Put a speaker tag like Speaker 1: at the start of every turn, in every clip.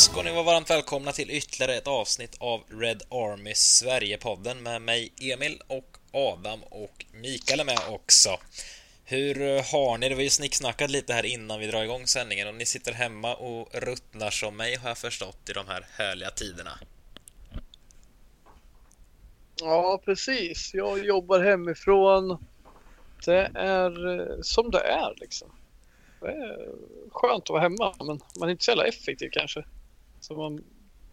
Speaker 1: Ska ni vara varmt välkomna till ytterligare ett avsnitt av Red Army Sverige-podden med mig Emil och Adam och Mikael är med också. Hur eh, har ni det? Vi har ju snicksnackat lite här innan vi drar igång sändningen och ni sitter hemma och ruttnar som mig har jag förstått i de här härliga tiderna.
Speaker 2: Ja, precis. Jag jobbar hemifrån. Det är eh, som det är liksom. Det är skönt att vara hemma, men man är inte så jävla effektiv kanske. Som man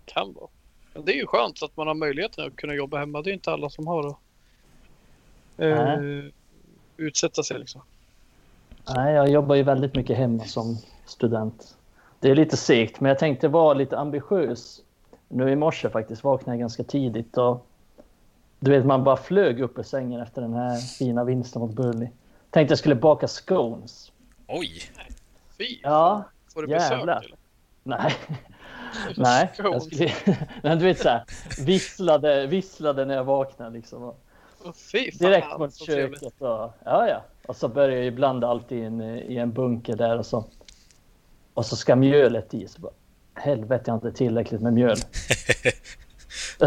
Speaker 2: kan vara. Men det är ju skönt att man har möjligheten att kunna jobba hemma. Det är inte alla som har att eh, utsätta sig liksom.
Speaker 3: Nej, jag jobbar ju väldigt mycket hemma som student. Det är lite segt, men jag tänkte vara lite ambitiös. Nu i morse faktiskt vaknade jag ganska tidigt och du vet, man bara flög upp ur sängen efter den här fina vinsten mot Burnley. Tänkte jag skulle baka scones.
Speaker 1: Oj!
Speaker 2: Fy!
Speaker 3: Ja,
Speaker 2: Får du
Speaker 3: jävlar.
Speaker 2: besök eller?
Speaker 3: nej. Nej, jag skulle, men du vet så här, visslade, visslade när jag vaknade liksom. Och
Speaker 2: Åh, Fy fan,
Speaker 3: direkt mot köket och ja, ja. Och så börjar jag ibland alltid i en, i en bunker där och så. Och så ska mjölet i. Så bara, helvete, jag har inte tillräckligt med mjöl.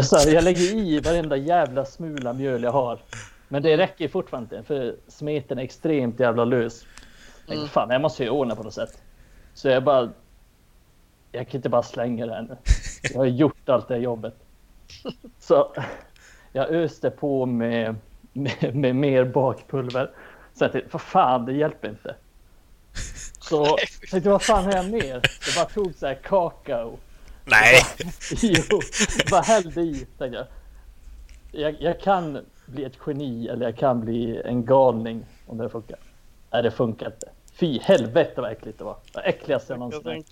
Speaker 3: Så här, jag lägger i varenda jävla smula mjöl jag har. Men det räcker fortfarande inte för smeten är extremt jävla lös.
Speaker 2: Mm.
Speaker 3: fan, jag måste ju ordna på något sätt. Så jag bara... Jag kan inte bara slänga det här nu. Jag har gjort allt det här jobbet. Så jag öste på med, med, med mer bakpulver. Jag tänkte, för fan, det hjälper inte. Så jag tänkte, vad fan har jag mer? Jag bara tog så här kakao.
Speaker 1: Nej!
Speaker 3: Jo, bara hällde i, tänkte jag. jag. Jag kan bli ett geni eller jag kan bli en galning om det funkar. Nej, det funkar inte. Fy helvete vad äckligt det var. Det äckligaste jag någonsin.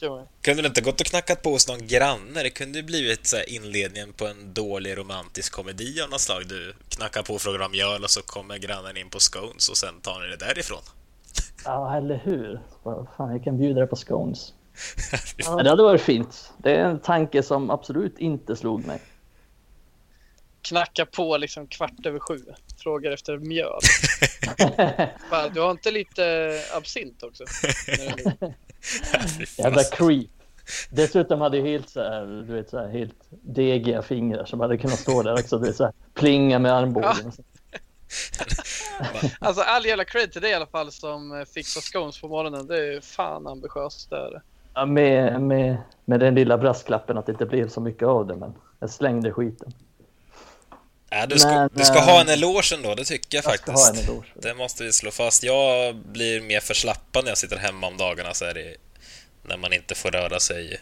Speaker 1: Kunde du inte gått och knackat på hos någon granne? Det kunde ju blivit så här inledningen på en dålig romantisk komedi av något slag. Du knackar på och frågar om mjöl och så kommer grannen in på scones och sen tar ni det därifrån.
Speaker 3: Ja, eller hur? Fan, jag kan bjuda dig på scones. Ja, det hade varit fint. Det är en tanke som absolut inte slog mig.
Speaker 2: Knacka på liksom kvart över sju. Frågar efter mjöl. Fan, du har inte lite absint också?
Speaker 3: Jävla creep. Dessutom hade jag helt så här, du vet, så här, helt degiga fingrar som hade kunnat stå där också. Du vet, så här, plinga med armbågen. så.
Speaker 2: Alltså all jävla cred till dig i alla fall som fixar scones på morgonen. Det är fan ambitiöst det är det.
Speaker 3: Ja, med, med, med den lilla brasklappen att det inte blev så mycket av det. Men jag slängde skiten.
Speaker 1: Ja, du, ska,
Speaker 3: Men,
Speaker 1: du ska
Speaker 3: eh,
Speaker 1: ha en eloge ändå, det tycker jag,
Speaker 3: Jag ska
Speaker 1: faktiskt.
Speaker 3: ha en eloge det.
Speaker 1: Måste vi slå fast. Jag blir mer förslappad när jag sitter hemma om dagarna så är det när man inte får röra sig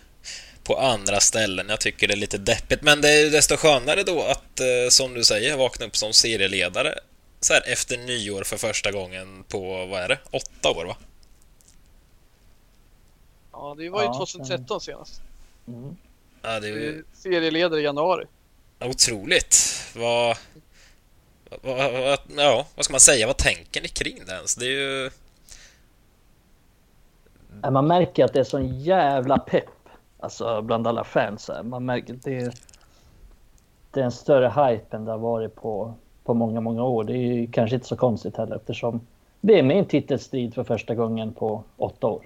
Speaker 1: på andra ställen. Jag tycker det är lite deppigt, men det är desto skönare då att, eh, som du säger, vakna upp som serieledare så här efter nyår för första gången på, vad är det, åtta år va?
Speaker 2: Ja, det var ju
Speaker 3: Ja,
Speaker 2: 2013 senast.
Speaker 3: Mm.
Speaker 1: Ja, det är ju
Speaker 2: är Serieledare i januari
Speaker 1: otroligt. Vad, vad, vad, ja, vad ska man säga? Vad tänker ni kring det ens? Det är ju...
Speaker 3: Man märker att det är sån jävla pepp. Alltså bland alla fans. Här. Man märker att det är, det är en större hype än det har varit på, på många, många år. Det är ju kanske inte så konstigt heller eftersom det är med en titelstrid för första gången på åtta år.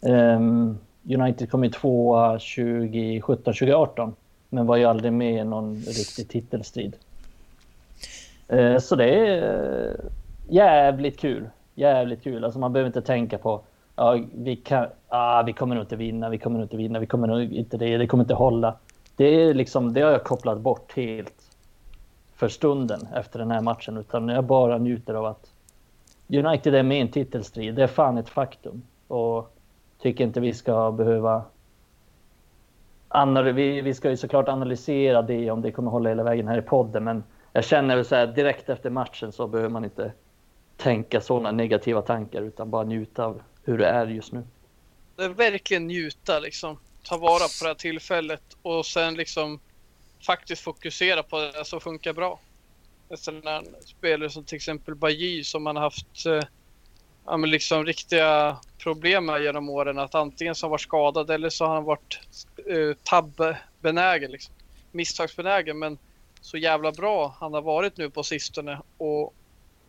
Speaker 3: Um, United kom ju tvåa 2017-2018 men var ju aldrig med i någon riktig titelstrid. Eh, så det är eh, jävligt kul. Jävligt kul. Alltså man behöver inte tänka på ja, vi, kan, ah, vi kommer nog inte vinna, vi kommer nog inte vinna, vi kommer nog inte det, det kommer inte hålla. Det, är liksom, det har jag kopplat bort helt för stunden efter den här matchen. Utan jag bara njuter av att United är med i en titelstrid. Det är fan ett faktum. Och tycker inte vi ska behöva... Vi, vi ska ju såklart analysera det om det kommer hålla hela vägen här i podden. Men jag känner väl så här direkt efter matchen så behöver man inte tänka sådana negativa tankar utan bara njuta av hur det är just nu.
Speaker 2: Det är verkligen njuta liksom. Ta vara på det här tillfället och sen liksom faktiskt fokusera på det som funkar bra. En spelare som till exempel Bajy som man har haft eh, ja, men liksom riktiga problem med genom åren. Att antingen så har han varit skadad eller så har han varit eh, uh, tabbenägen. Liksom. Misstagsbenägen men så jävla bra han har varit nu på sistone och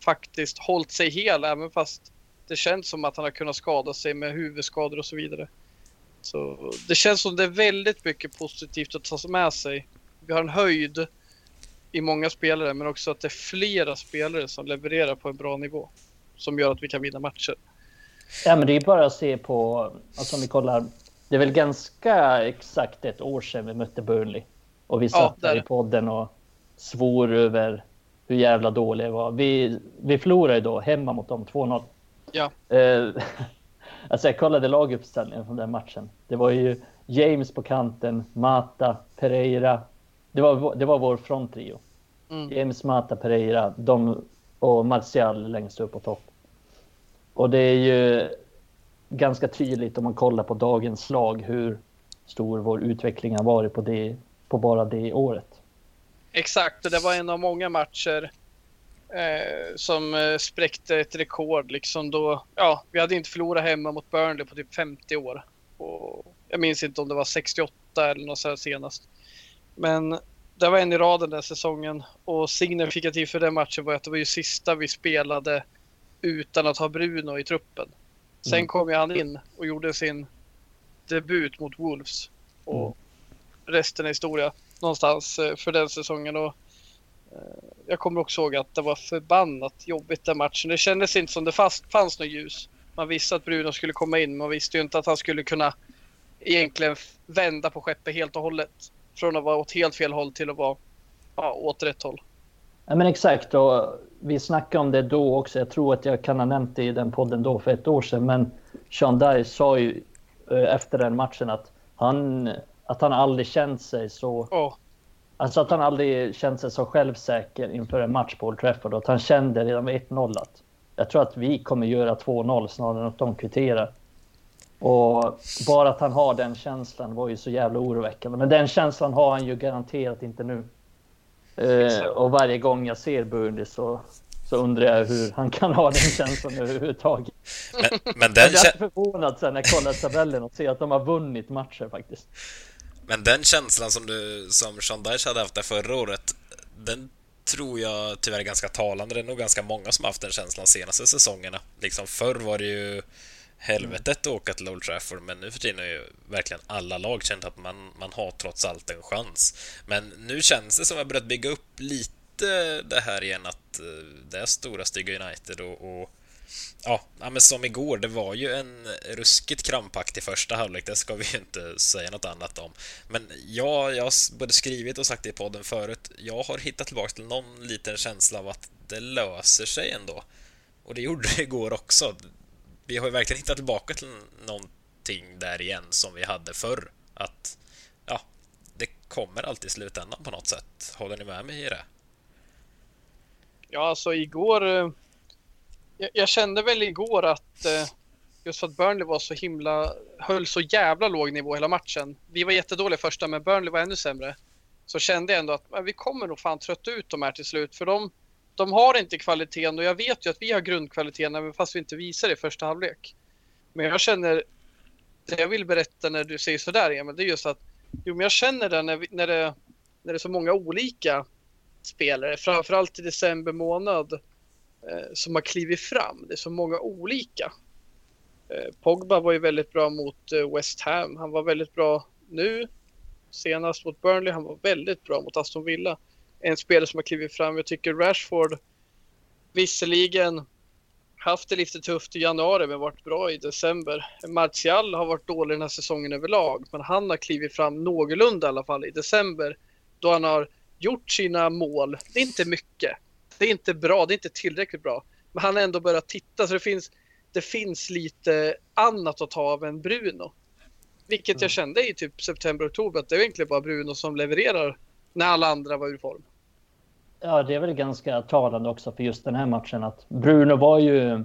Speaker 2: faktiskt hållit sig hel även fast det känns som att han har kunnat skada sig med huvudskador och så vidare. Så det känns som det är väldigt mycket positivt att ta med sig. Vi har en höjd i många spelare men också att det är flera spelare som levererar på en bra nivå. Som gör att vi kan vinna matcher.
Speaker 3: Ja, men det är bara att se på, alltså om vi kollar, det är väl ganska exakt ett år sedan vi mötte Burnley. Och vi satt ja, där i podden och svor över hur jävla dåliga vi var. Vi, vi förlorade ju då hemma mot dem 2-0.
Speaker 2: Ja.
Speaker 3: Eh, alltså jag kollade laguppställningen från den matchen. Det var ju James på kanten, Mata, Pereira. Det var, det var vår fronttrio. Mm. James, Mata, Pereira de, och Martial längst upp på topp. Och det är ju ganska tydligt om man kollar på dagens lag hur stor vår utveckling har varit på, det, på bara det året.
Speaker 2: Exakt, och det var en av många matcher eh, som eh, spräckte ett rekord. Liksom då, ja, vi hade inte förlorat hemma mot Burnley på typ 50 år. Och jag minns inte om det var 68 eller något sådär senast. Men det var en i raden den säsongen och signifikativt för den matchen var att det var ju sista vi spelade utan att ha Bruno i truppen. Sen mm. kom ju han in och gjorde sin debut mot Wolves. Och mm. resten är historia någonstans eh, för den säsongen. Och, eh, jag kommer också ihåg att det var förbannat jobbigt den matchen. Det kändes inte som det fast, fanns något ljus. Man visste att Bruno skulle komma in, man visste ju inte att han skulle kunna egentligen vända på skeppet helt och hållet. Från att vara åt helt fel håll till att vara ja, åt rätt håll.
Speaker 3: Ja, men exakt. Och vi snackade om det då också. Jag tror att jag kan ha nämnt det i den podden då för ett år sedan. Men Sean Dye sa ju eh, efter den matchen att han, att han aldrig känt sig så... Oh. Alltså att han aldrig känt sig så självsäker inför en match på Old Trafford. Att han kände redan vid 1-0 att jag tror att vi kommer göra 2-0 snarare än att de kvitterar. Och bara att han har den känslan var ju så jävla oroväckande. Men den känslan har han ju garanterat inte nu. Eh, och varje gång jag ser Burnley så, så undrar jag hur han kan ha den känslan överhuvudtaget.
Speaker 1: Men, men den
Speaker 3: jag är förvånad sen när jag kollar tabellen och ser att de har vunnit matcher faktiskt.
Speaker 1: Men den känslan som du som Sean Dyche hade haft där förra året, den tror jag tyvärr är ganska talande. Det är nog ganska många som haft den känslan de senaste säsongerna. Liksom förr var det ju helvetet att åka till Old Trafford, men nu för tiden har ju verkligen alla lag känt att man, man har trots allt en chans. Men nu känns det som att jag börjat bygga upp lite det här igen, att eh, det är stora stygga United och, och Ja, men som igår, det var ju en ruskigt krampaktig första halvlek, det ska vi ju inte säga något annat om. Men ja, jag har både skrivit och sagt det i podden förut, jag har hittat tillbaka till någon liten känsla av att det löser sig ändå. Och det gjorde det igår också vi har ju verkligen hittat tillbaka till någonting där igen som vi hade förr. Att ja, det kommer alltid i slutändan på något sätt. Håller ni med mig i det?
Speaker 2: Ja, alltså igår. Eh, jag, jag kände väl igår att eh, just för att Burnley var så himla, höll så jävla låg nivå hela matchen. Vi var jättedåliga första, men Burnley var ännu sämre. Så kände jag ändå att vi kommer nog fan trötta ut dem här till slut, för de de har inte kvaliteten och jag vet ju att vi har grundkvaliteten även fast vi inte visar det i första halvlek. Men jag känner, det jag vill berätta när du säger sådär Emil, det är just att jo, men jag känner det när, vi, när, det när det är så många olika spelare, framförallt i december månad, eh, som har klivit fram. Det är så många olika. Eh, Pogba var ju väldigt bra mot eh, West Ham. Han var väldigt bra nu, senast mot Burnley. Han var väldigt bra mot Aston Villa en spelare som har klivit fram. Jag tycker Rashford visserligen haft det lite tufft i januari men varit bra i december. Martial har varit dålig den här säsongen överlag men han har klivit fram någorlunda i alla fall i december då han har gjort sina mål. Det är inte mycket. Det är inte bra, det är inte tillräckligt bra. Men han har ändå börjat titta så det finns, det finns lite annat att ta av än Bruno. Vilket jag mm. kände i typ september, oktober att det är egentligen bara Bruno som levererar när alla andra var ur form.
Speaker 3: Ja, det är väl ganska talande också för just den här matchen att Bruno var ju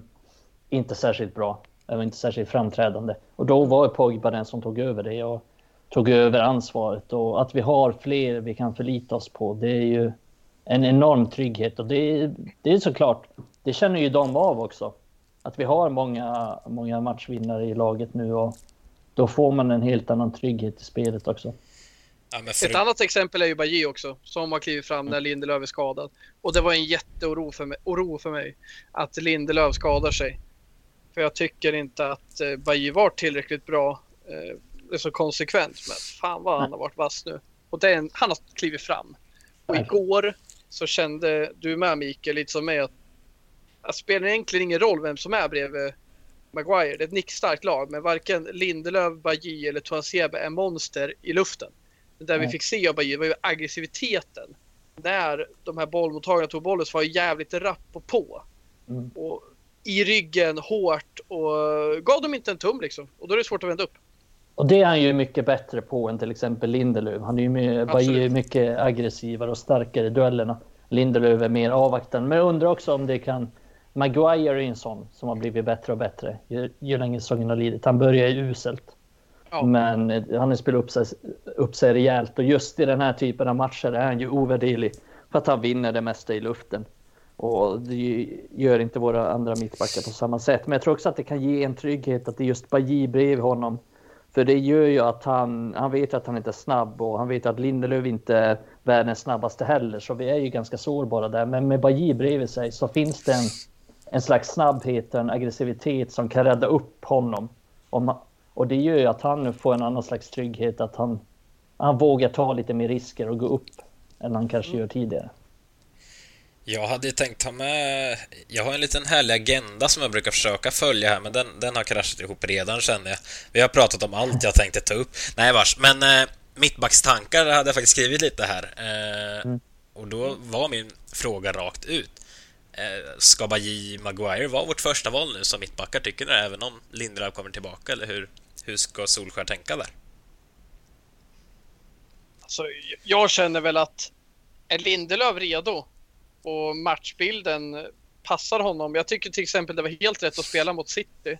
Speaker 3: inte särskilt bra. Eller inte särskilt framträdande. Och då var Pogba den som tog över det och tog över ansvaret. Och att vi har fler vi kan förlita oss på, det är ju en enorm trygghet. Och det är, det är såklart, det känner ju de av också. Att vi har många, många matchvinnare i laget nu och då får man en helt annan trygghet i spelet också.
Speaker 2: Ja, för... Ett annat exempel är ju Bajy också, som har klivit fram när Lindelöf är skadad. Och det var en jätteoro för mig, oro för mig att Lindelöf skadar sig. För jag tycker inte att eh, Bajy var tillräckligt bra. Eh, så konsekvent. Men fan vad han har varit vass nu. Och det är en, han har klivit fram. Och igår så kände du med Mikael lite som mig att det spelar egentligen ingen roll vem som är bredvid Maguire. Det är ett nickstarkt lag, men varken Lindelöf, Bajy eller Tuanzebe är monster i luften. Där vi fick se av Bajy var ju aggressiviteten. När de här bollmottagarna tog bollen så var jag jävligt rapp och på.
Speaker 3: Mm.
Speaker 2: Och i ryggen, hårt och gav dem inte en tum liksom. Och då är det svårt att vända upp.
Speaker 3: Och det är han ju mycket bättre på än till exempel Lindelöf. Han är ju med, Bajy är mycket aggressivare och starkare i duellerna. Lindelöf är mer avvaktande. Men jag undrar också om det kan... Maguire är en sån som har blivit bättre och bättre ju, ju längre säsongen har lidit. Han börjar ju uselt.
Speaker 2: Ja.
Speaker 3: Men eh, han har spelat upp sig, upp sig rejält och just i den här typen av matcher är han ju ovärderlig för att han vinner det mesta i luften. Och det gör inte våra andra mittbackar på samma sätt. Men jag tror också att det kan ge en trygghet att det är just Bajy bredvid honom. För det gör ju att han, han vet att han inte är snabb och han vet att Lindelöf inte är världens snabbaste heller. Så vi är ju ganska sårbara där. Men med Bajy bredvid sig så finns det en, en slags snabbhet och en aggressivitet som kan rädda upp honom. Om, och det gör ju att han nu får en annan slags trygghet. Att han, han vågar ta lite mer risker och gå upp än han kanske gör tidigare.
Speaker 1: Jag hade ju tänkt ta med... Jag har en liten härlig agenda som jag brukar försöka följa här, men den, den har kraschat ihop redan känner jag. Vi har pratat om allt jag tänkte ta upp. Nej vars, men eh, mittbackstankar hade jag faktiskt skrivit lite här. Eh,
Speaker 3: Mm.
Speaker 1: Och då var min fråga rakt ut. Eh, ska Bajy Maguire vara vårt första val nu som mittbackar, tycker ni? Även om Lindelöf kommer tillbaka, eller hur, hur ska Solskär tänka där?
Speaker 2: Alltså, jag känner väl att är Lindelöf redo och matchbilden passar honom. Jag tycker till exempel det var helt rätt att spela mot City.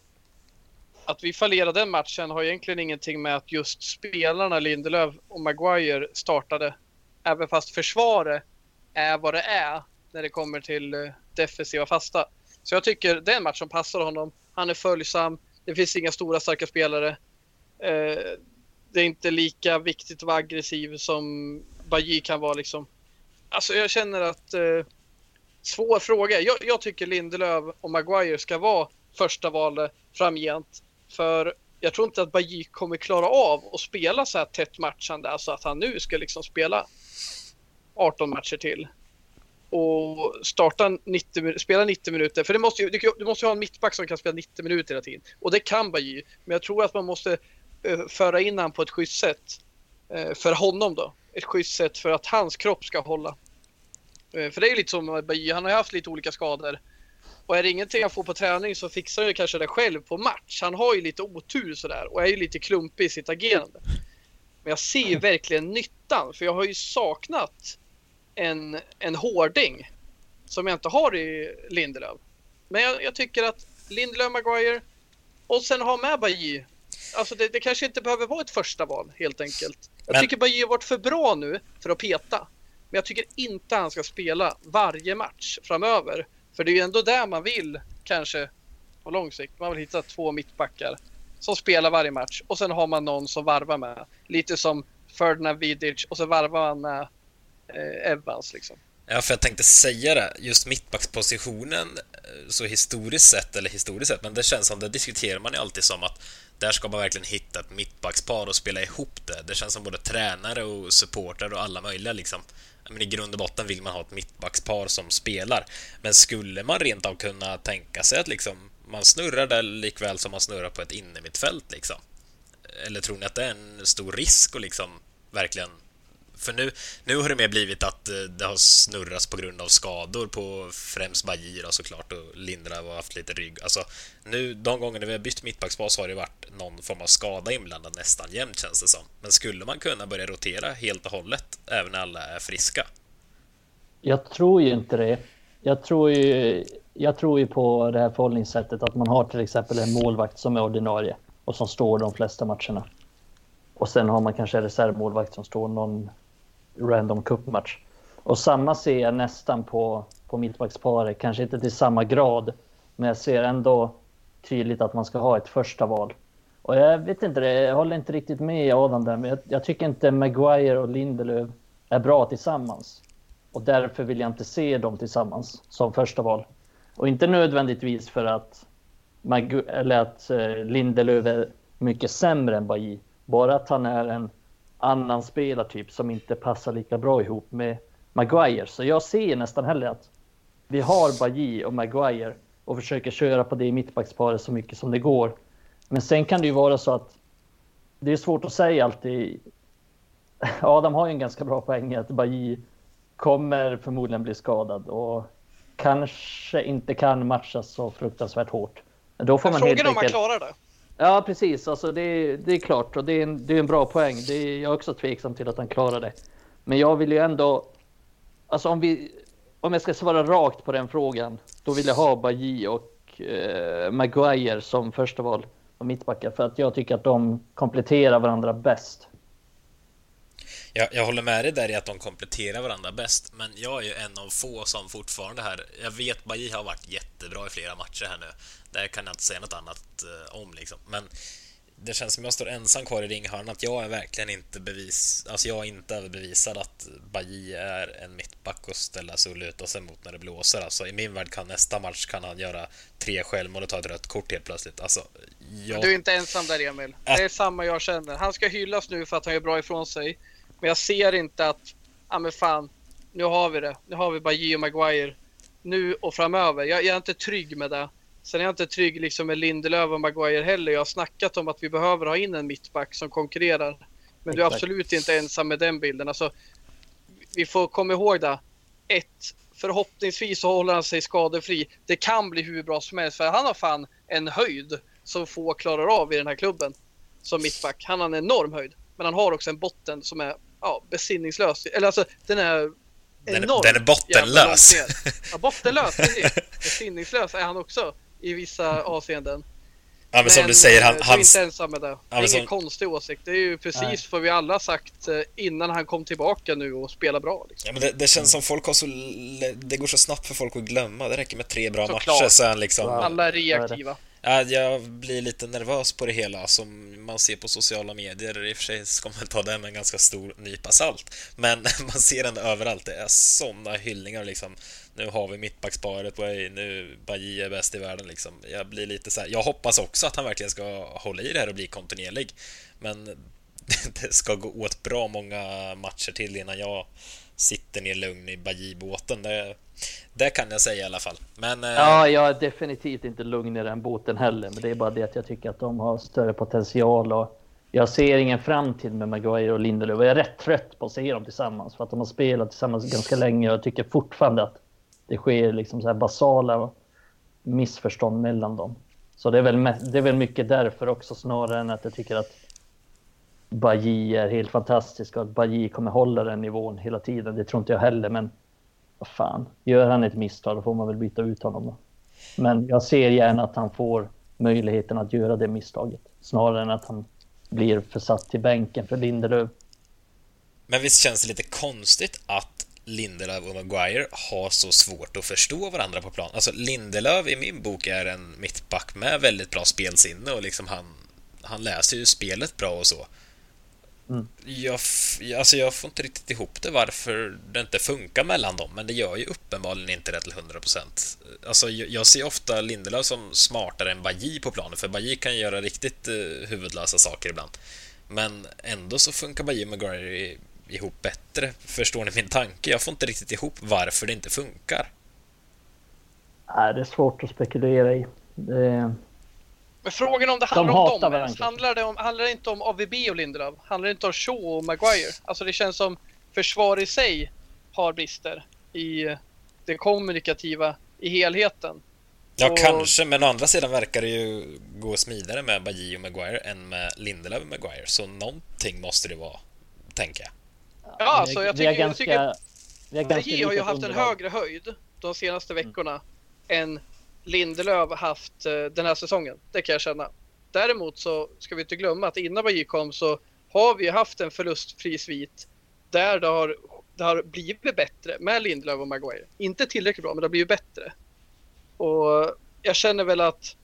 Speaker 2: Att vi fallerade den matchen har egentligen ingenting med att just spelarna Lindelöf och Maguire startade. Även fast försvaret är vad det är när det kommer till defensiva fasta. Så jag tycker det är en match som passar honom. Han är följsam. Det finns inga stora starka spelare. Eh, det är inte lika viktigt att vara aggressiv som Bajy kan vara liksom. Alltså jag känner att eh, svår fråga. Jag, jag tycker Lindelöf och Maguire ska vara första valet framgent. För jag tror inte att Bajy kommer klara av att spela så här tätt matchande. Alltså att han nu ska liksom spela 18 matcher till. Och starta 90, spela 90 minuter. För det måste ju, du, du måste ju ha en mittback som kan spela 90 minuter hela tiden. Och det kan Bajy. Men jag tror att man måste eh, föra in han på ett schysst sätt. Eh, för honom då. Ett schysst sätt för att hans kropp ska hålla. Eh, för det är ju lite som med Bajy, han har ju haft lite olika skador. Och är det ingenting han får på träning så fixar han ju kanske det själv på match. Han har ju lite otur sådär och är ju lite klumpig i sitt agerande. Men jag ser ju verkligen nyttan för jag har ju saknat en, en hårding som jag inte har i Lindelöf. Men jag, jag tycker att Lindelöf, Maguire och sen ha med Bajy. Alltså det, det kanske inte behöver vara ett första val helt enkelt. Jag
Speaker 1: Men-
Speaker 2: tycker Bajy har varit för bra nu för att peta. Men jag tycker inte han ska spela varje match framöver. För det är ju ändå där man vill kanske på lång sikt. Man vill hitta två mittbackar som spelar varje match och sen har man någon som varvar med. Lite som Ferdinand Vidic och så varvar man med eh, Evans liksom.
Speaker 1: Ja, för jag tänkte säga det, just mittbackspositionen eh, så historiskt sett, eller historiskt sett, men det känns som det diskuterar man ju alltid som att där ska man verkligen hitta ett mittbackspar och spela ihop det. Det känns som både tränare och supportrar och alla möjliga liksom. Men I grund och botten vill man ha ett mittbackspar som spelar. Men skulle man rent av kunna tänka sig att liksom man snurrar där likväl som man snurrar på ett innermittfält liksom? Eller tror ni att det är en stor risk att liksom verkligen för nu, nu har det mer blivit att eh, det har snurrats på grund av skador på främst Bajir såklart och Lindelöf har haft lite rygg. Alltså, nu, de gångerna vi har bytt mittbacksbas har det varit någon form av skada inblandad nästan jämt känns det som. Men skulle man kunna börja rotera helt och hållet även när alla är friska?
Speaker 3: Jag tror ju inte det. Jag tror ju, jag tror ju på det här förhållningssättet att man har till exempel en målvakt som är ordinarie och som står de flesta matcherna. Och sen har man kanske en reservmålvakt som står någon random cupmatch. Och samma ser jag nästan på, på mittbacksparet, kanske inte till samma grad. Men jag ser ändå tydligt att man ska ha ett första val. Och jag vet inte, jag håller inte riktigt med Adam där, men jag, jag tycker inte Maguire och Lindelöf är bra tillsammans. Och därför vill jag inte se dem tillsammans som första val. Och inte nödvändigtvis för att, Magu eller att eh, Lindelöf är mycket sämre än Bailly. Bara att han är en annan spelartyp som inte passar lika bra ihop med Maguire. Så jag ser nästan hellre att vi har Bailly och Maguire och försöker köra på det i mittbacksparet så mycket som det går. Men sen kan det ju vara så att det är svårt att säga alltid. Adam har ju en ganska bra poäng att Bailly kommer förmodligen bli skadad och kanske inte kan matchas så fruktansvärt hårt.
Speaker 2: Då får man Frågan helt om enkelt... man klarar det.
Speaker 3: Ja, precis. Alltså det, det är klart och det är, en, det är en bra poäng. Det är, jag är också tveksam till att han klarar det. Men jag vill ju ändå... Alltså om, vi, om jag ska svara rakt på den frågan, då vill jag ha Baji och eh, Maguire som första val och mittbackar för att jag tycker att de kompletterar varandra bäst.
Speaker 1: Jag, jag håller med dig där i att de kompletterar varandra bäst, men jag är ju en av få som fortfarande här... Jag vet Baji har varit jättebra i flera matcher här nu. Där kan jag inte säga något annat eh, om liksom. Men det känns som jag står ensam kvar i ringhörnan att jag är verkligen inte bevis... Alltså jag är inte överbevisad att Baji är en mittback och ställa sig och luta sig mot när det blåser. Alltså i min värld kan nästa match kan han göra tre självmål och ta ett rött kort helt plötsligt. Alltså,
Speaker 2: jag... Du är inte ensam där Emil. Det är samma jag känner. Han ska hyllas nu för att han gör bra ifrån sig. Men jag ser inte att, ja men fan, nu har vi det. Nu har vi Baji och Maguire. Nu och framöver. Jag, jag är inte trygg med det. Sen är jag inte trygg liksom med Lindelöf och Maguire heller. Jag har snackat om att vi behöver ha in en mittback som konkurrerar. Men Exakt. du är absolut inte ensam med den bilden. Alltså, vi får komma ihåg det. Ett, förhoppningsvis så håller han sig skadefri. Det kan bli hur bra som helst för han har fan en höjd som få klarar av i den här klubben som mittback. Han har en enorm höjd. Men han har också en botten som är ja, besinningslös. Eller alltså den är
Speaker 1: den, enorm. Den är bottenlös.
Speaker 2: Ja, bottenlös. Besinningslös är han också i vissa avseenden.
Speaker 1: Ja, men, men som du säger, han...
Speaker 2: Du är inte ensam med det. Det är ingen som... konstig åsikt. Det är ju precis vad vi alla sagt eh, innan han kom tillbaka nu och spelar bra. Liksom.
Speaker 1: Ja, men det, det, känns som folk har så... Det går så snabbt för folk att glömma. Det räcker med tre bra så matcher klart. sen liksom...
Speaker 2: Alla är reaktiva.
Speaker 1: Jag blir lite nervös på det hela som man ser på sociala medier. I och för sig ska man ta det med en ganska stor nypa salt. Men man ser den överallt. Det är sådana hyllningar liksom. Nu har vi mittbacksparet, nu Baji är bäst i världen liksom. Jag blir lite så här, Jag hoppas också att han verkligen ska hålla i det här och bli kontinuerlig. Men det ska gå åt bra många matcher till innan jag sitter ner lugn i Baji-båten. Det, det kan jag säga i alla fall. Men,
Speaker 3: eh... Ja, jag är definitivt inte lugn i den båten heller. Men det är bara det att jag tycker att de har större potential. Och jag ser ingen framtid med Maguire och Lindelöf. Jag är rätt trött på att se dem tillsammans. För att de har spelat tillsammans ganska länge. Och jag tycker fortfarande att det sker liksom så här basala missförstånd mellan dem. Så det är, väl, det är väl mycket därför också snarare än att jag tycker att Baji är helt fantastisk och att Baji kommer hålla den nivån hela tiden. Det tror inte jag heller, men vad fan, gör han ett misstag då får man väl byta ut honom. Då. Men jag ser gärna att han får möjligheten att göra det misstaget snarare än att han blir försatt till bänken för Lindelöf.
Speaker 1: Men visst känns det lite konstigt att Lindelöf och Maguire har så svårt att förstå varandra på plan. Alltså Lindelöf i min bok är en mittback med väldigt bra spelsinne och liksom han, han läser ju spelet bra och så. Mm. Jag, alltså jag får inte riktigt ihop det varför det inte funkar mellan dem, men det gör ju uppenbarligen inte det till 100%. Alltså jag ser ofta Lindelöf som smartare än Baji på planen, för Baji kan göra riktigt eh, huvudlösa saker ibland. Men ändå så funkar Baji och Maguire ihop bättre. Förstår ni min tanke? Jag får inte riktigt ihop varför det inte funkar.
Speaker 3: Nej, det är svårt att spekulera i. Det...
Speaker 2: Men frågan om det handlar de om dem, handlar det, om, handlar det inte om AVB och Lindelöf? Handlar det inte om Shaw och Maguire? Alltså det känns som försvar i sig har brister i det kommunikativa i helheten.
Speaker 1: Ja, och... kanske, men å andra sidan verkar det ju gå smidigare med Baji och Maguire än med Lindelöf och Maguire, så någonting måste det vara, tänker jag.
Speaker 2: Ja, alltså jag tycker... Jag tycker Baji har ju haft en högre höjd de senaste veckorna mm. än Lindelöf haft eh, den här säsongen. Det kan jag känna. Däremot så ska vi inte glömma att innan Bajy kom så har vi haft en förlustfri svit där det har, det har blivit bättre med Lindelöf och Maguire. Inte tillräckligt bra, men det har blivit bättre. Och jag känner väl att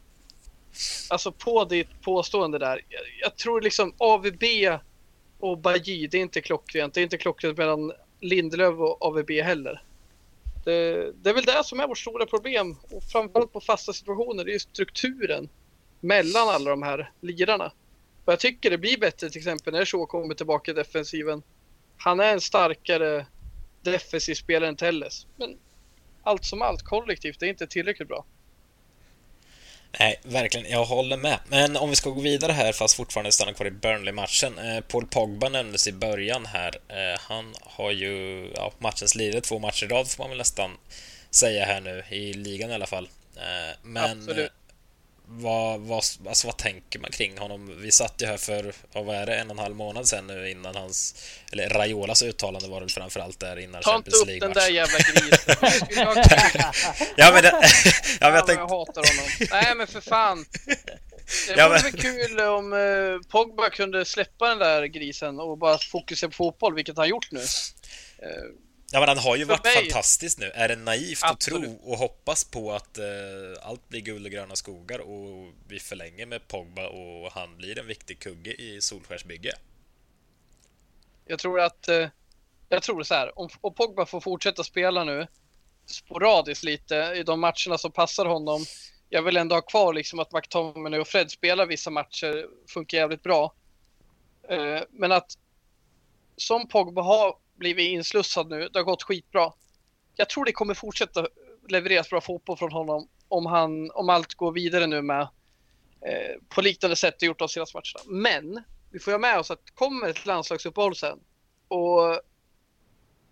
Speaker 2: Alltså på ditt påstående där. Jag, jag tror liksom AVB och Bajy, det är inte klockrent. Det är inte klockrent mellan Lindelöf och AVB heller. Det, eh, det, är väl det som är vårt stora problem och framförallt på fasta situationer, det är ju strukturen mellan alla de här lirarna. Och jag tycker det blir bättre till exempel när Shaw kommer tillbaka i defensiven. Han är en starkare defensiv spelare än Telles. Men allt som allt kollektivt är inte tillräckligt bra.
Speaker 1: Nej, verkligen. Jag håller med. Men om vi ska gå vidare här, fast fortfarande stanna kvar i Burnley-matchen. Eh, Paul Pogba nämndes i början här. Eh, han har ju ja, matchens lirare två matcher i rad, får man väl nästan säga här nu, i ligan i alla fall. Eh, men Absolut vad, vad, alltså vad tänker man kring honom? Vi satt ju här för, vad är det, en och en halv månad sedan nu innan hans, eller Raiolas uttalande var det framförallt där innan
Speaker 2: Ta inte upp den där jävla grisen.
Speaker 1: ja men det,
Speaker 2: ja, men jag, tänkte... jag hatar honom. Nej men för fan. Det vore ja, men... väl kul om uh, Pogba kunde släppa den där grisen och bara fokusera på fotboll, vilket han gjort nu. Uh,
Speaker 1: Ja, men han har ju varit mig... fantastisk nu. Är det naivt Absolut. att tro och hoppas på att eh, allt blir guld och gröna skogar och vi förlänger med Pogba och han blir en viktig kugge i Solskärsbygge?
Speaker 2: Jag tror att... Eh, jag tror så här, om, om Pogba får fortsätta spela nu sporadiskt lite i de matcherna som passar honom. Jag vill ändå ha kvar liksom att McTominay och Fred spelar vissa matcher, funkar jävligt bra. Eh, men att som Pogba har blivit inslussad nu. Det har gått skitbra. Jag tror det kommer fortsätta levereras bra fotboll från honom om, han, om allt går vidare nu med eh, på liknande sätt det gjort de senaste matcherna. Men vi får ha med oss att kommer ett landslagsuppehåll sen och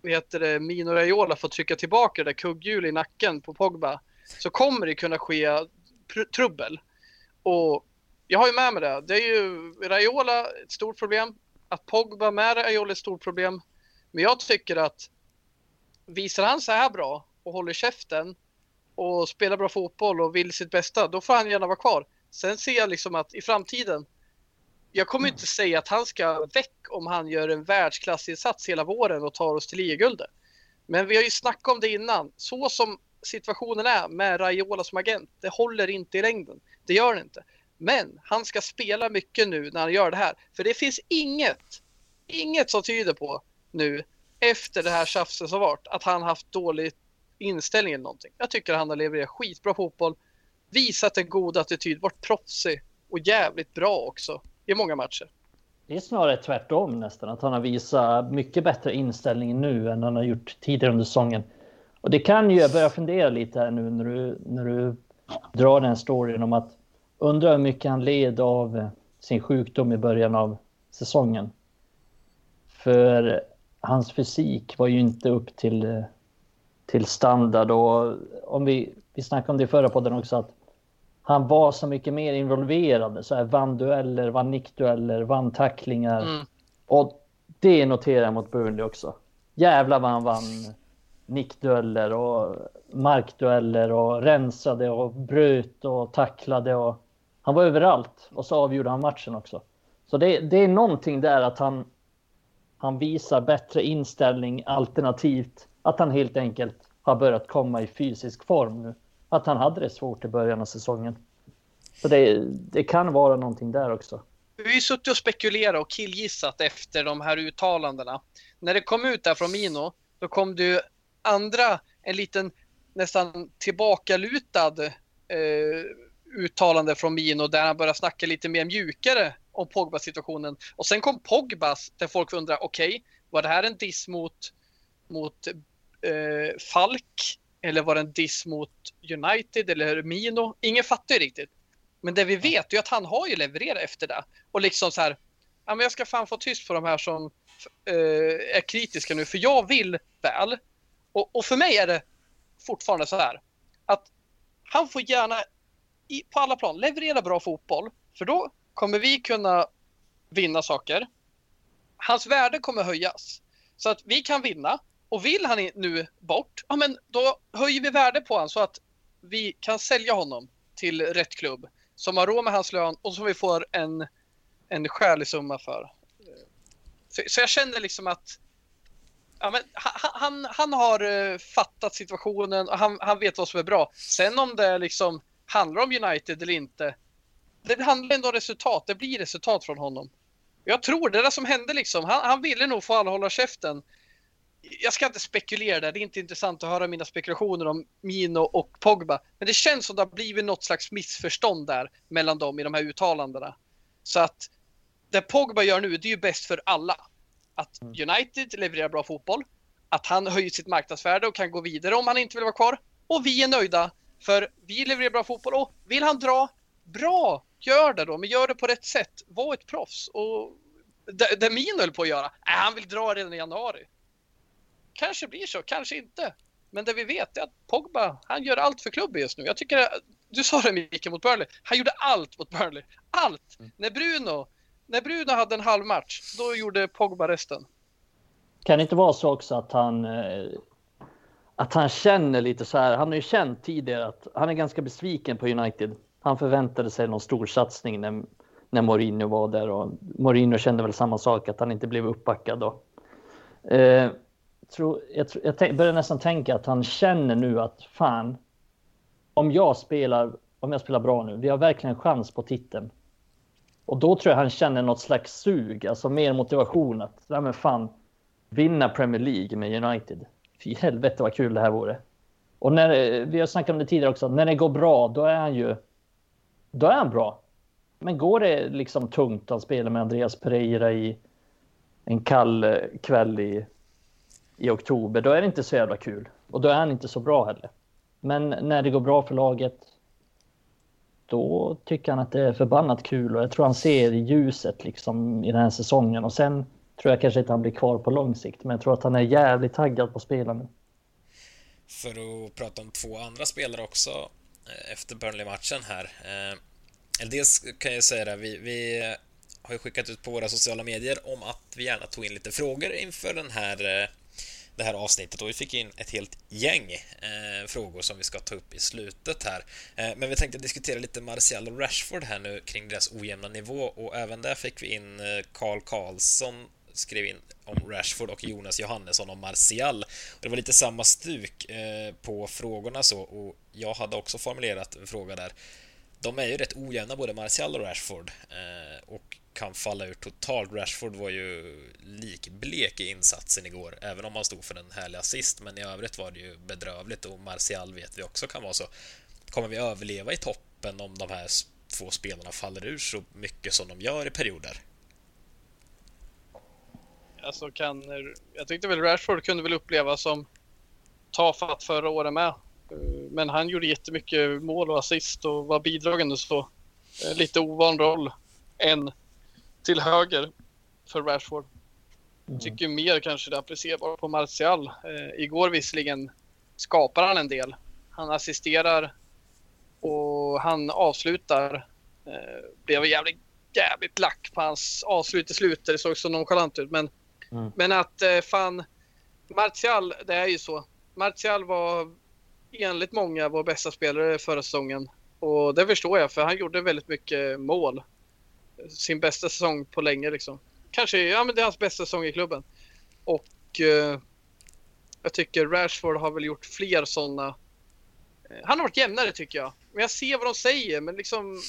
Speaker 2: vad heter det, Mino Raiola får trycka tillbaka det där kugghjul i nacken på Pogba så kommer det kunna ske trubbel. Och jag har ju med mig det. Det är ju Raiola ett stort problem. Att Pogba med Raiola är ett stort problem. Men jag tycker att visar han så här bra och håller käften och spelar bra fotboll och vill sitt bästa, då får han gärna vara kvar. Sen ser jag liksom att i framtiden, jag kommer inte säga att han ska väck om han gör en världsklassinsats hela våren och tar oss till ligaguldet. Men vi har ju snackat om det innan. Så som situationen är med Raiola som agent, det håller inte i längden. Det gör det inte. Men han ska spela mycket nu när han gör det här. För det finns inget, inget som tyder på nu efter det här tjafset som varit att han haft dålig inställning eller någonting. Jag tycker han har levererat skitbra fotboll, visat en god attityd, varit proffsig och jävligt bra också i många matcher.
Speaker 3: Det är snarare tvärtom nästan, att han har visat mycket bättre inställning nu än han har gjort tidigare under säsongen. Och det kan ju, jag börja fundera lite här nu när du, när du drar den storyn om att undra hur mycket han led av sin sjukdom i början av säsongen. För hans fysik var ju inte upp till, till standard och om vi, vi snackade om det i förra podden också att han var så mycket mer involverad, så här vann dueller, vann nickdueller, vann tacklingar. Mm. Och det noterar jag mot Burnley också. Jävlar vad han vann nickdueller och markdueller och rensade och bröt och tacklade och han var överallt och så avgjorde han matchen också. Så det, det är någonting där att han, han visar bättre inställning alternativt att han helt enkelt har börjat komma i fysisk form nu. Att han hade det svårt i början av säsongen. Så det, det kan vara någonting där också.
Speaker 2: Vi har ju suttit och spekulerat och killgissat efter de här uttalandena. När det kom ut där från Mino, då kom det ju andra, en liten nästan tillbakalutad eh, uttalande från Mino där han började snacka lite mer mjukare om Pogba-situationen. Och sen kom Pogbas där folk undrar, okej, okay, var det här en diss mot, mot eh, Falk? Eller var det en diss mot United eller Mino? Ingen fattar ju riktigt. Men det vi vet är att han har ju levererat efter det. Och liksom så här, ja men jag ska fan få tyst på de här som eh, är kritiska nu, för jag vill väl. Och, och, för mig är det fortfarande så här, att han får gärna i, på alla plan leverera bra fotboll, för då kommer vi kunna vinna saker. Hans värde kommer höjas. Så att vi kan vinna. Och vill han nu bort, ja men då höjer vi värde på honom så att vi kan sälja honom till rätt klubb som har råd med hans lön och som vi får en, en skälig summa för. Så, så jag känner liksom att ja, men han, han, han har eh, fattat situationen och han, han vet vad som är bra. Sen om det liksom handlar om United eller inte, det handlar ändå om resultat. Det blir resultat från honom. Jag tror det där som hände liksom. Han, han ville nog få alla hålla käften. Jag ska inte spekulera där. Det är inte intressant att höra mina spekulationer om Mino och Pogba. Men det känns som det har blivit något slags missförstånd där mellan dem i de här uttalandena. Så att det Pogba gör nu, det är ju bäst för alla. Att mm. United levererar bra fotboll, att han höjer sitt marknadsvärde och kan gå vidare om han inte vill vara kvar. Och vi är nöjda, för vi levererar bra fotboll och vill han dra, bra, gör det då, men gör det på rätt sätt. Var ett proffs. Och det, det Min höll på att göra, äh, han vill dra redan i januari. Kanske blir så, kanske inte. Men det vi vet är att Pogba, han gör allt för klubben just nu. Jag tycker, du sa det Mikael mot Burnley, han gjorde allt mot Burnley. Allt! Mm. När Bruno, när Bruno hade en halv match, då gjorde Pogba resten.
Speaker 3: Kan det inte vara så också att han eh, att han känner lite så här. Han har ju känt tidigare att han är ganska besviken på United. Han förväntade sig någon stor satsning när, när Mourinho var där och Mourinho kände väl samma sak, att han inte blev uppbackad. Då. Eh, tro, jag, jag börjar nästan tänka att han känner nu att fan, om jag spelar, om jag spelar bra nu, vi har verkligen chans på titeln. Och då tror jag han känner något slags sug, alltså mer motivation att, nej men fan, vinna Premier League med United. Fy helvete vad kul det här vore. Och när, eh, vi har snackat om det tidigare också, när det går bra, då är han ju, då är han bra. Men går det liksom tungt, han spelar med Andreas Pereira i en kall eh, kväll i i oktober, då är det inte så jävla kul. Och då är han inte så bra heller. Men när det går bra för laget, då tycker han att det är förbannat kul och jag tror han ser ljuset liksom i den här säsongen. Och sen tror jag kanske inte han blir kvar på lång sikt, men jag tror att han är jävligt taggad på att spela nu.
Speaker 1: För att prata om två andra spelare också Eh, efter Burnley-matchen här. Eh, dels kan jag säga det, vi, vi har ju skickat ut på våra sociala medier om att vi gärna tog in lite frågor inför den här eh, det här avsnittet och vi fick in ett helt gäng eh, frågor som vi ska ta upp i slutet här. Eh, men vi tänkte diskutera lite Martial och Rashford här nu kring deras ojämna nivå och även där fick vi in eh, Karl Karlsson skrev in om Rashford och Jonas Johannesson om Martial. Och det var lite samma stuk eh, på frågorna så och jag hade också formulerat en fråga där. De är ju rätt ojämna både Martial och Rashford eh, och kan falla ur totalt. Rashford var ju likblek i insatsen igår, även om han stod för en härlig assist, men i övrigt var det ju bedrövligt och Martial vet vi också kan vara så. Kommer vi överleva i toppen om de här två spelarna faller ur så mycket som de gör i perioder?
Speaker 2: Alltså kan, jag tyckte väl Rashford kunde väl uppleva som tafatt förra året med. Men han gjorde jättemycket mål och assist och var bidragande så. Lite ovan roll än till höger för Rashford. Mm. Tycker mer kanske det är applicerbart på Martial. Eh, igår visserligen skapar han en del. Han assisterar och han avslutar. Eh, blev jävligt, jävligt lack på hans avslut i slutet. Det såg så nonchalant ut. Men, mm. men att eh, fan, Martial, det är ju så. Martial var enligt många vår bästa spelare förra säsongen. Och det förstår jag för han gjorde väldigt mycket mål sin bästa säsong på länge liksom. Kanske, ja men det är hans bästa säsong i klubben. Och eh, jag tycker Rashford har väl gjort fler sådana. Eh, han har varit jämnare tycker jag. Men jag ser vad de säger, men liksom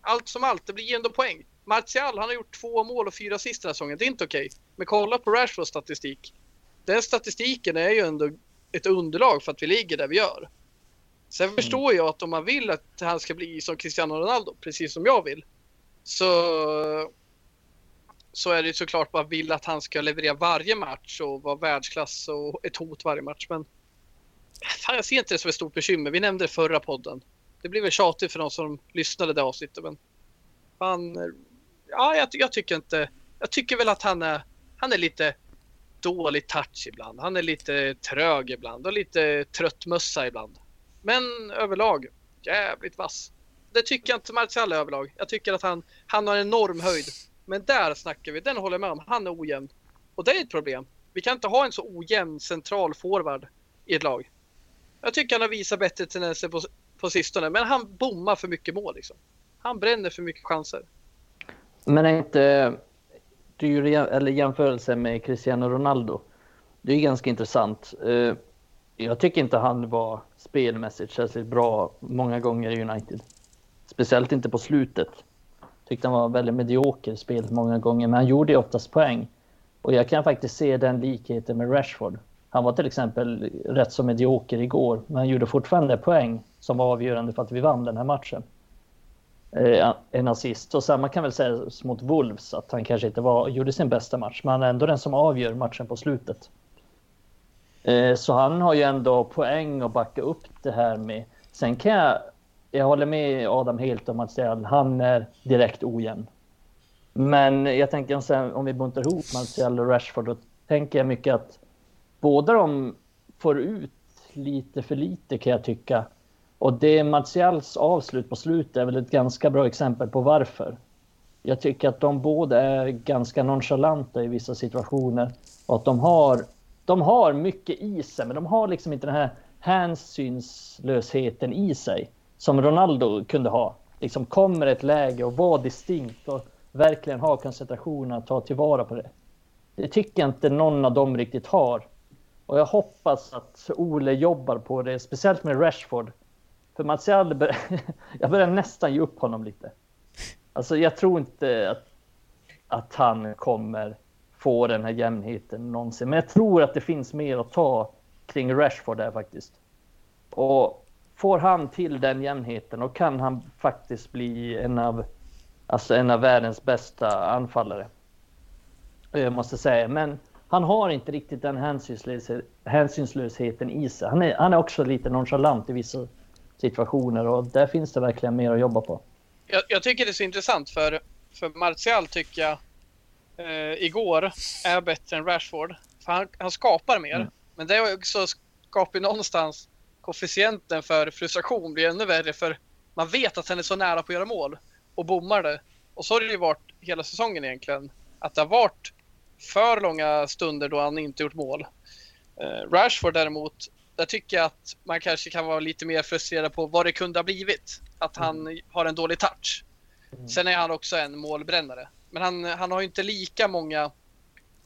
Speaker 2: allt som allt, det blir ändå poäng. Martial, han har gjort två mål och fyra assist den här säsongen. Det är inte okej. Okay. Men kolla på Rashfords statistik. Den statistiken är ju ändå ett underlag för att vi ligger där vi gör. Sen mm. förstår jag att om man vill att han ska bli som Cristiano Ronaldo, precis som jag vill, så, så är det såklart man vill att han ska leverera varje match och vara världsklass och ett hot varje match. Men fan, jag ser inte det som ett stort bekymmer. Vi nämnde det förra podden. Det blir väl tjatigt för de som lyssnade det avsnittet, men fan, ja, jag, jag, tycker inte. Jag tycker väl att han är, han är lite dålig touch ibland. Han är lite trög ibland och lite tröttmössa ibland. Men överlag jävligt vass det tycker jag inte Martial överlag. Jag tycker att han, han har enorm höjd. Men där snackar vi, den håller jag med om. Han är ojämn. Och det är ett problem. Vi kan inte ha en så ojämn central forward i ett lag. Jag tycker han har visat bättre tendenser på, på sistone, men han bommar för mycket mål. Liksom. Han bränner för mycket chanser.
Speaker 3: Men är inte du eller jämförelse med Cristiano Ronaldo? Det är ganska intressant. Eh, jag tycker inte han var spelmässigt särskilt bra många gånger i United. Speciellt inte på slutet. Tyckte han var väldigt medioker i spelet många gånger, men han gjorde ju oftast poäng. Och jag kan faktiskt se den likheten med Rashford. Han var till exempel rätt så medioker igår, men han gjorde fortfarande poäng som var avgörande för att vi vann den här matchen. Eh, en assist. Och samma kan väl sägas mot Wolves att han kanske inte var, gjorde sin bästa match, men han är ändå den som avgör matchen på slutet. Eh, så han har ju ändå poäng att backa upp det här med. Sen kan jag, jag håller med Adam helt om att säga att han är direkt ojämn. Men jag tänker om vi buntar ihop Martial och Rashford, då tänker jag mycket att båda de får ut lite för lite kan jag tycka. Och det Martials avslut på slutet är väl ett ganska bra exempel på varför. Jag tycker att de båda är ganska nonchalanta i vissa situationer och att de har, de har mycket i sig, men de har liksom inte den här hänsynslösheten i sig som Ronaldo kunde ha. Liksom kommer ett läge och var distinkt och verkligen ha koncentrationen att ta tillvara på det. Det tycker jag inte någon av dem riktigt har. Och jag hoppas att Ole jobbar på det, speciellt med Rashford. För Martial, bör... jag börjar nästan ge upp honom lite. Alltså jag tror inte att, att han kommer få den här jämnheten någonsin. Men jag tror att det finns mer att ta kring Rashford där faktiskt. Och får han till den jämnheten och kan han faktiskt bli en av, alltså en av världens bästa anfallare. Eh, jag måste säga, men han har inte riktigt den hänsynslösheten i sig. Han är, han är också lite nonchalant i vissa situationer och där finns det verkligen mer att jobba på.
Speaker 2: Jag, jag tycker det är så intressant för, för Martial tycker jag eh, igår är bättre än Rashford. För han, han skapar mer. Mm. Men det är också skapar någonstans koefficienten för frustration blir ännu värre för man vet att han är så nära på att göra mål och bommar det. Och så har det ju varit hela säsongen egentligen. Att det har varit för långa stunder då han inte gjort mål. Uh, Rashford däremot, där tycker jag att man kanske kan vara lite mer frustrerad på vad det kunde ha blivit. Att han mm. har en dålig touch. Mm. Sen är han också en målbrännare. Men han, han har ju inte lika många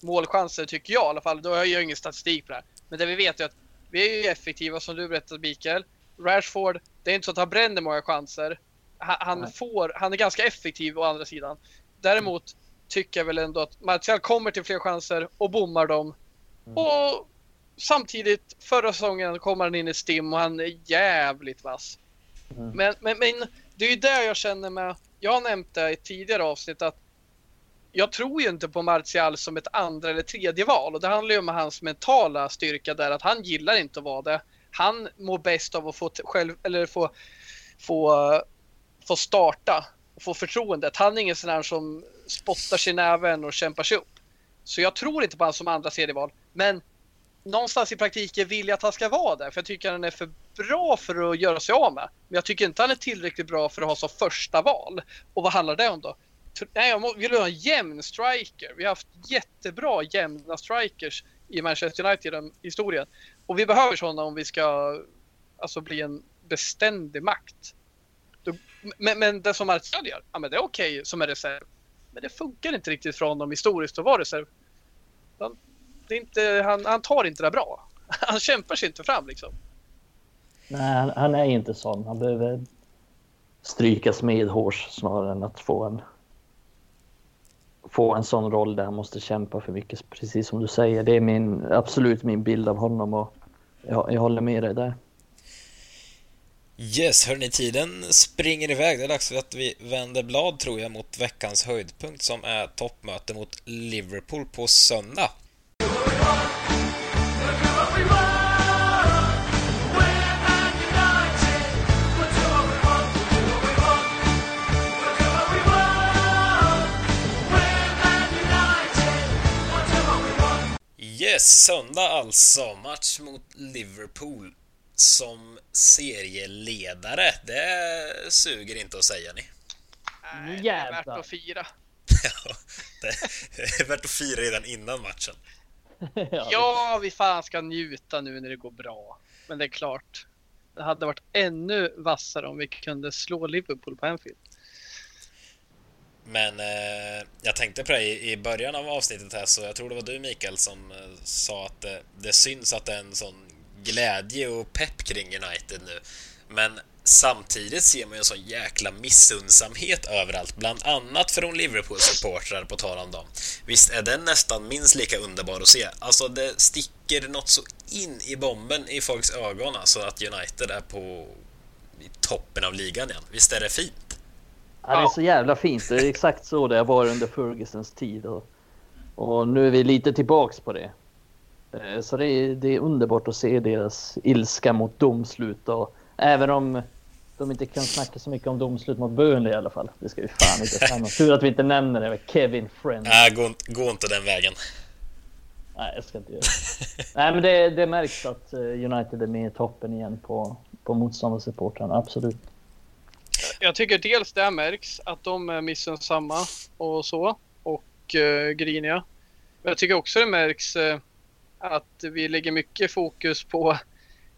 Speaker 2: målchanser tycker jag i alla fall. Då har jag ingen statistik på det här. Men det vi vet är att vi är ju effektiva som du berättade Mikael. Rashford, det är inte så att han bränner många chanser. Han, han får, han är ganska effektiv å andra sidan. Däremot tycker jag väl ändå att Martial kommer till fler chanser och bommar dem. Mm. Och samtidigt, förra säsongen kommer han in i STIM och han är jävligt vass. Mm. Men, men, men det är ju där jag känner med, jag har nämnt det i tidigare avsnitt att jag tror ju inte på Martial som ett andra eller tredje val och det handlar ju om hans mentala styrka där att han gillar inte att vara det. Han mår bäst av att få själv eller få, få, få starta och få förtroendet. Han är ingen sån här som spottar sig i näven och kämpar sig upp. Så jag tror inte på honom som andra serieval. Men någonstans i praktiken vill jag att han ska vara där. För jag tycker han är för bra för att göra sig av med. Men jag tycker inte han är tillräckligt bra för att ha som första val. Och vad handlar det om då? Nej, jag vill ha en jämn striker. Vi har haft jättebra jämna strikers i Manchester United genom historien. Och vi behöver sådana om vi ska alltså, bli en beständig makt. Men, men det som Martial gör, ja men det är okej okay som en reserv. Men det funkar inte riktigt för honom historiskt att vara reserv. Han, det är inte, han, han tar inte det bra. Han kämpar sig inte fram liksom.
Speaker 3: Nej, han, han är inte sån. Han behöver strykas medhårs snarare än att få en få en sån roll där han måste kämpa för mycket, precis som du säger. Det är min, absolut min bild av honom och jag, jag håller med dig där.
Speaker 1: Yes, hörni, tiden springer iväg. Det är dags för att vi vänder blad, tror jag, mot veckans höjdpunkt som är toppmöte mot Liverpool på söndag. Yes, söndag alltså. Match mot Liverpool som serieledare. Det suger inte att säga ni.
Speaker 2: Nej, det är värt att fira.
Speaker 1: ja, det är värt att fira redan innan matchen.
Speaker 2: ja, vi fan ska njuta nu när det går bra. Men det är klart, det hade varit ännu vassare om vi kunde slå Liverpool på Anfield.
Speaker 1: Men eh, jag tänkte på det i, i början av avsnittet här, så jag tror det var du Mikael som eh, sa att det, det syns att det är en sån glädje och pepp kring United nu. Men samtidigt ser man ju en sån jäkla missundsamhet överallt, bland annat från Liverpool-supportrar på tal om dem. Visst är den nästan minst lika underbar att se? Alltså, det sticker något så in i bomben i folks ögon, alltså att United är på i toppen av ligan igen. Visst är det fint?
Speaker 3: Ja, det är så jävla fint. Det är exakt så det har varit under Fergusons tid. Och, och nu är vi lite tillbaks på det. Eh, så det är, det är underbart att se deras ilska mot domslut. Och även om de inte kan snacka så mycket om domslut mot Burnley i alla fall. Det ska vi fan inte säga. Tur att vi inte nämner det med Kevin Friend.
Speaker 1: Nej, gå, gå inte den vägen.
Speaker 3: Nej, jag ska inte göra det. Nej, men det, det märks att eh, United är med i toppen igen på, på motståndarsupportrarna. Absolut.
Speaker 2: Jag tycker dels det märks att de är missunnsamma och så och eh, griniga. Men jag tycker också det märks eh, att vi lägger mycket fokus på,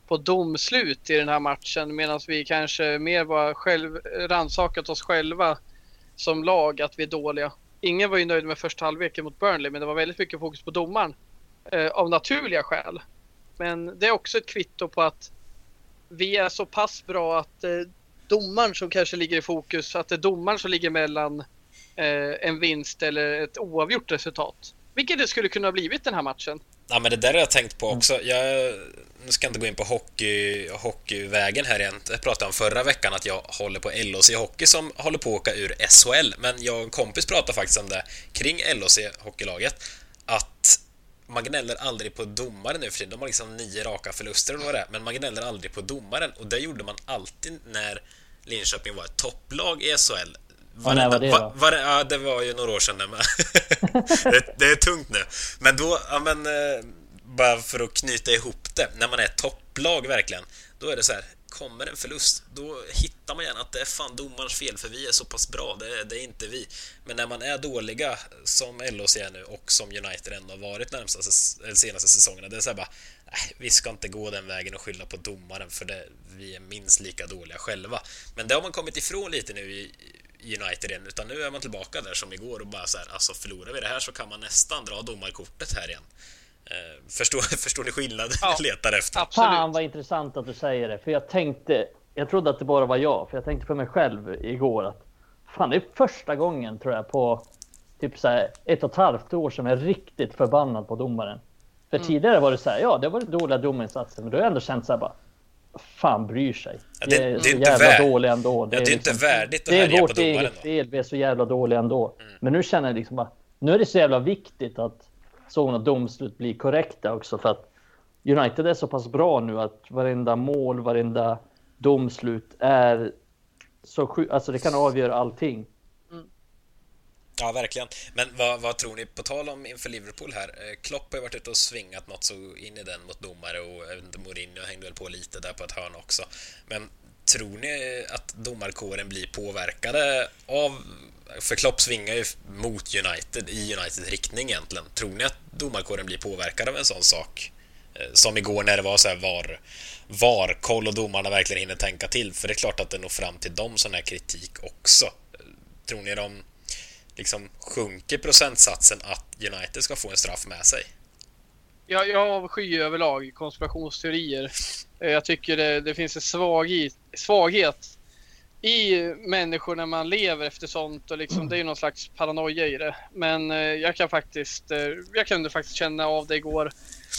Speaker 2: på domslut i den här matchen medan vi kanske mer var själv, rannsakat oss själva som lag att vi är dåliga. Ingen var ju nöjd med första halvleken mot Burnley men det var väldigt mycket fokus på domaren eh, av naturliga skäl. Men det är också ett kvitto på att vi är så pass bra att eh, domaren som kanske ligger i fokus, att det är domaren som ligger mellan eh, en vinst eller ett oavgjort resultat. Vilket det skulle kunna ha blivit den här matchen.
Speaker 1: Ja, men det där har jag tänkt på också. Jag nu ska jag inte gå in på hockey, hockeyvägen här igen. Jag pratade om förra veckan att jag håller på LOC Hockey som håller på att åka ur SHL. Men jag och en kompis pratade faktiskt om det kring LOC Hockeylaget. Att man gnäller aldrig på domaren nu för tiden. De har liksom nio raka förluster eller vad det är. Men man gnäller aldrig på domaren. Och det gjorde man alltid när Linköping var ett topplag i SHL.
Speaker 3: Var när var det då?
Speaker 1: Var, ja, det var ju några år sedan det, det, är tungt nu. Men då, ja men eh, bara för att knyta ihop det, när man är topplag verkligen, då är det så här, kommer en förlust, då hittar man gärna att det är fan domarens fel, för vi är så pass bra, det, det är inte vi. Men när man är dåliga, som LHC är nu och som United ändå har varit närmsta, senaste säsongerna, det är såhär bara, nej, vi ska inte gå den vägen och skylla på domaren, för det, vi är minst lika dåliga själva. Men det har man kommit ifrån lite nu i United igen, utan nu är man tillbaka där som igår och bara så här, alltså förlorar vi det här så kan man nästan dra domarkortet här igen. Eh, förstår, förstår ni skillnaden ja, jag letar efter?
Speaker 3: Absolut. Fan vad intressant att du säger det. För jag tänkte, jag trodde att det bara var jag. För jag tänkte för mig själv igår att fan det är första gången tror jag på typ så här, ett och ett halvt år som jag är riktigt förbannad på domaren. För mm. tidigare var det så här, ja det var dåliga dominsatser men då har jag ändå känt så här bara fan bryr sig?
Speaker 1: Ja, det, det, är
Speaker 3: så
Speaker 1: jävla
Speaker 3: vär... dålig ändå.
Speaker 1: Det, ja, det är, liksom, inte värdigt
Speaker 3: att Det är vårt eget fel, vi är så jävla dåliga ändå. Mm. Men nu känner jag liksom bara, nu är det så jävla viktigt att sådana domslut blir korrekta också för att United är så pass bra nu att varenda mål, varenda domslut är så sjukt, alltså det kan avgöra allting. Mm.
Speaker 1: Ja, verkligen. Men vad, vad, tror ni, på tal om inför Liverpool här, eh, Klopp har ju varit ute och svingat något så in i den mot domare och eh, Mourinho hängde väl på lite där på ett hörn också. Men tror ni att domarkåren blir påverkade av för Klopp svingar ju mot United, i Uniteds riktning egentligen. Tror ni att domarkåren blir påverkad av en sån sak? Eh, som igår när det var så här var, var koll och domarna verkligen hinner tänka till. För det är klart att det når fram till dem sån här kritik också. Eh, tror ni de liksom sjunker procentsatsen att United ska få en straff med sig?
Speaker 2: Jag, jag avskyr överlag konspirationsteorier. Eh, jag tycker det, det finns en svaghet, svaghet i människor när man lever efter sånt och liksom, det är ju någon slags paranoia i det. Men eh, jag kan faktiskt, eh, jag kunde faktiskt känna av det igår.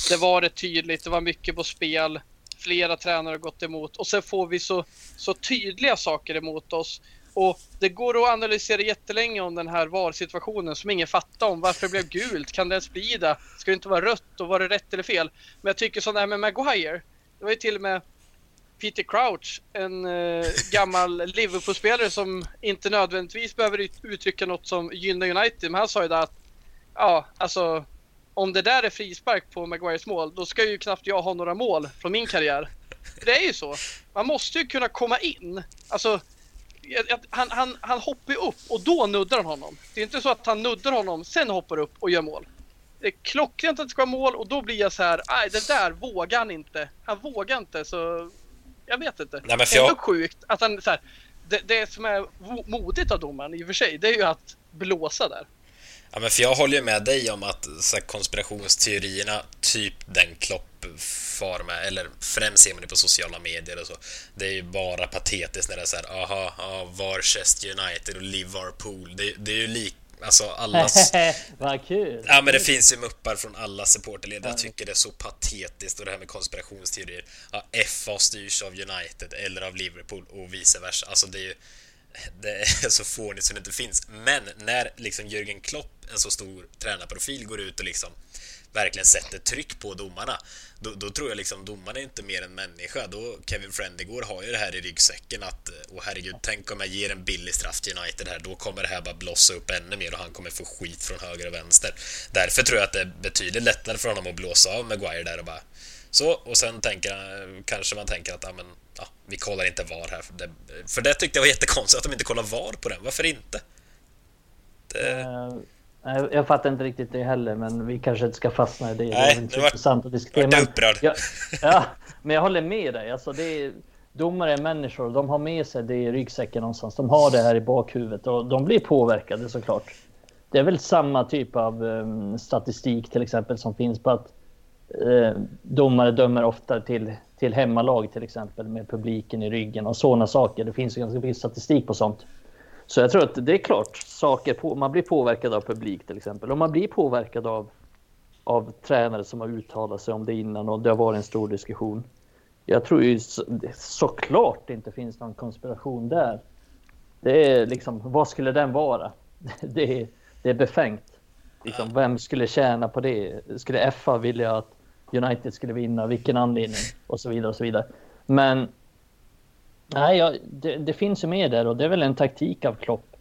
Speaker 2: Det var rätt tydligt, det var mycket på spel. Flera tränare har gått emot och sen får vi så, så tydliga saker emot oss. Och det går att analysera jättelänge om den här VAR-situationen som ingen fattar om. Varför det blev gult? Kan det ens bli det? Ska det inte vara rött? Och var det rätt eller fel? Men jag tycker sådär med Maguire. Det var ju till och med Peter Crouch, en eh, gammal Liverpool-spelare som inte nödvändigtvis behöver uttrycka något som gynnar United. Men han sa ju det att, ja, alltså om det där är frispark på Maguires mål, då ska ju knappt jag ha några mål från min karriär. Det är ju så. Man måste ju kunna komma in. Alltså, han, han, han hoppar ju upp och då nuddar han honom. Det är inte så att han nuddar honom, sen hoppar upp och gör mål. Det är klockrent att det ska vara mål och då blir jag så här, nej det där vågar han inte. Han vågar inte så jag vet inte. Nej, men för Ändå jag... sjukt att han så här, det, det som är modigt av domaren i och för sig, det är ju att blåsa där.
Speaker 1: Ja, men för jag håller ju med dig om att så här, konspirationsteorierna, typ den Klopp far med, eller främst ser man det på sociala medier och så. Det är ju bara patetiskt när det är så här, aha, aha Varchester United och Liverpool. Det, det är ju lik, Alltså allas...
Speaker 3: Vad kul!
Speaker 1: Ja men det finns ju muppar från alla supporterled. Jag tycker det är så patetiskt och det här med konspirationsteorier. Ja, FA styrs av United eller av Liverpool och vice versa. Alltså det är ju... det är så fånigt så det inte finns. Men när liksom Jürgen Klopp, en så stor tränarprofil, går ut och liksom verkligen sätter tryck på domarna, då, då tror jag liksom domarna är inte mer än människa. Då Kevin Friendigård har ju det här i ryggsäcken att, åh herregud, tänk om jag ger en billig straff till United här, då kommer det här bara blossa upp ännu mer och han kommer få skit från höger och vänster. Därför tror jag att det är betydligt lättare för honom att blåsa av Maguire där och bara så, och sen tänker, kanske man tänker att ja, men, ja, vi kollar inte VAR här. För det, för det tyckte jag var jättekonstigt att de inte kollar VAR på den. Varför inte?
Speaker 3: Det... Uh, jag fattar inte riktigt det heller, men vi kanske inte ska fastna i det.
Speaker 1: Nej,
Speaker 3: det är
Speaker 1: var,
Speaker 3: intressant att diskutera.
Speaker 1: Men, upprörd.
Speaker 3: Ja, ja, men jag håller med dig. Alltså, det är, domare är människor. De har med sig det i ryggsäcken någonstans. De har det här i bakhuvudet och de blir påverkade såklart. Det är väl samma typ av um, statistik till exempel som finns på att eh, domare dömer ofta till, till hemmalag till exempel med publiken i ryggen och sådana saker. Det finns ju ganska mycket statistik på sånt. Så jag tror att det är klart, saker på, man blir påverkad av publik till exempel och man blir påverkad av, av tränare som har uttalat sig om det innan och det har varit en stor diskussion. Jag tror ju så, såklart det inte finns någon konspiration där. Det är liksom, vad skulle den vara? Det är, det är befängt. Liksom, vem skulle tjäna på det? Skulle FA vilja att United skulle vinna, vilken anledning och så vidare och så vidare. Men nej, ja, det, det, finns ju med där och det är väl en taktik av Klopp.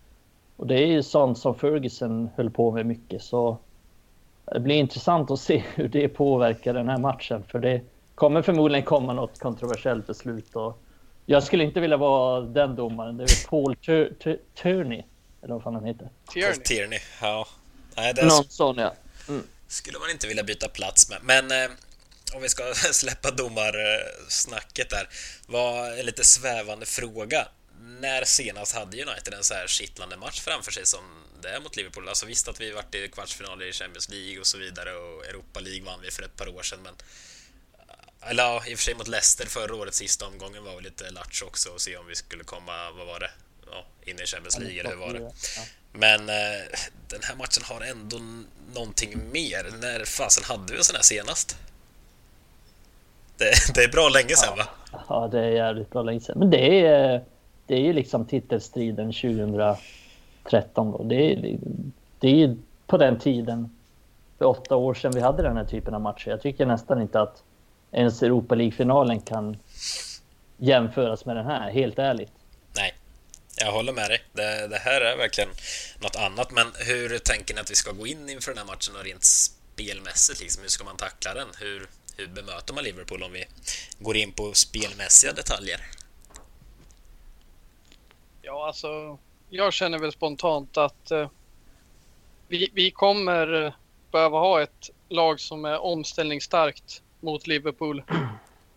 Speaker 3: Och det är ju sånt som Ferguson höll på med mycket så det blir intressant att se hur det påverkar den här matchen för det kommer förmodligen komma något kontroversiellt beslut och jag skulle inte vilja vara den domaren. Det är Paul Tierney eller vad fan han heter.
Speaker 1: Tierney. Tierney, ja.
Speaker 3: Nej, det är Någon sån ja. Mm
Speaker 1: skulle man inte vilja byta plats med. Men eh, om vi ska släppa domarsnacket där, var en lite svävande fråga. När senast hade United en så här kittlande match framför sig som det är mot Liverpool? Alltså visst att vi varit i kvartsfinaler i Champions League och så vidare och Europa League vann vi för ett par år sedan, men eh, eller ja, i och för sig mot Leicester förra året, sista omgången var väl lite latch också och se om vi skulle komma, vad var det, ja, in i Champions League eller hur var det? Men eh, den här matchen har ändå någonting mer. När fasen hade vi en sån här senast? Det, det, är bra länge sedan va?
Speaker 3: Ja, det är jävligt bra länge sedan. Men det är, det är ju liksom titelstriden 2013 då. Det är, det är ju på den tiden, för åtta år sedan vi hade den här typen av matcher. Jag tycker nästan inte att ens Europa League-finalen kan jämföras med den här, helt ärligt.
Speaker 1: Nej, jag håller med dig. Det, det, här är verkligen något annat. Men hur tänker ni att vi ska gå in inför den här matchen och rent spelmässigt? Liksom, hur ska man tackla den? Hur, hur bemöter man Liverpool om vi går in på spelmässiga detaljer?
Speaker 2: Ja, alltså, jag känner väl spontant att eh, vi, vi kommer eh, behöva ha ett lag som är omställningsstarkt mot Liverpool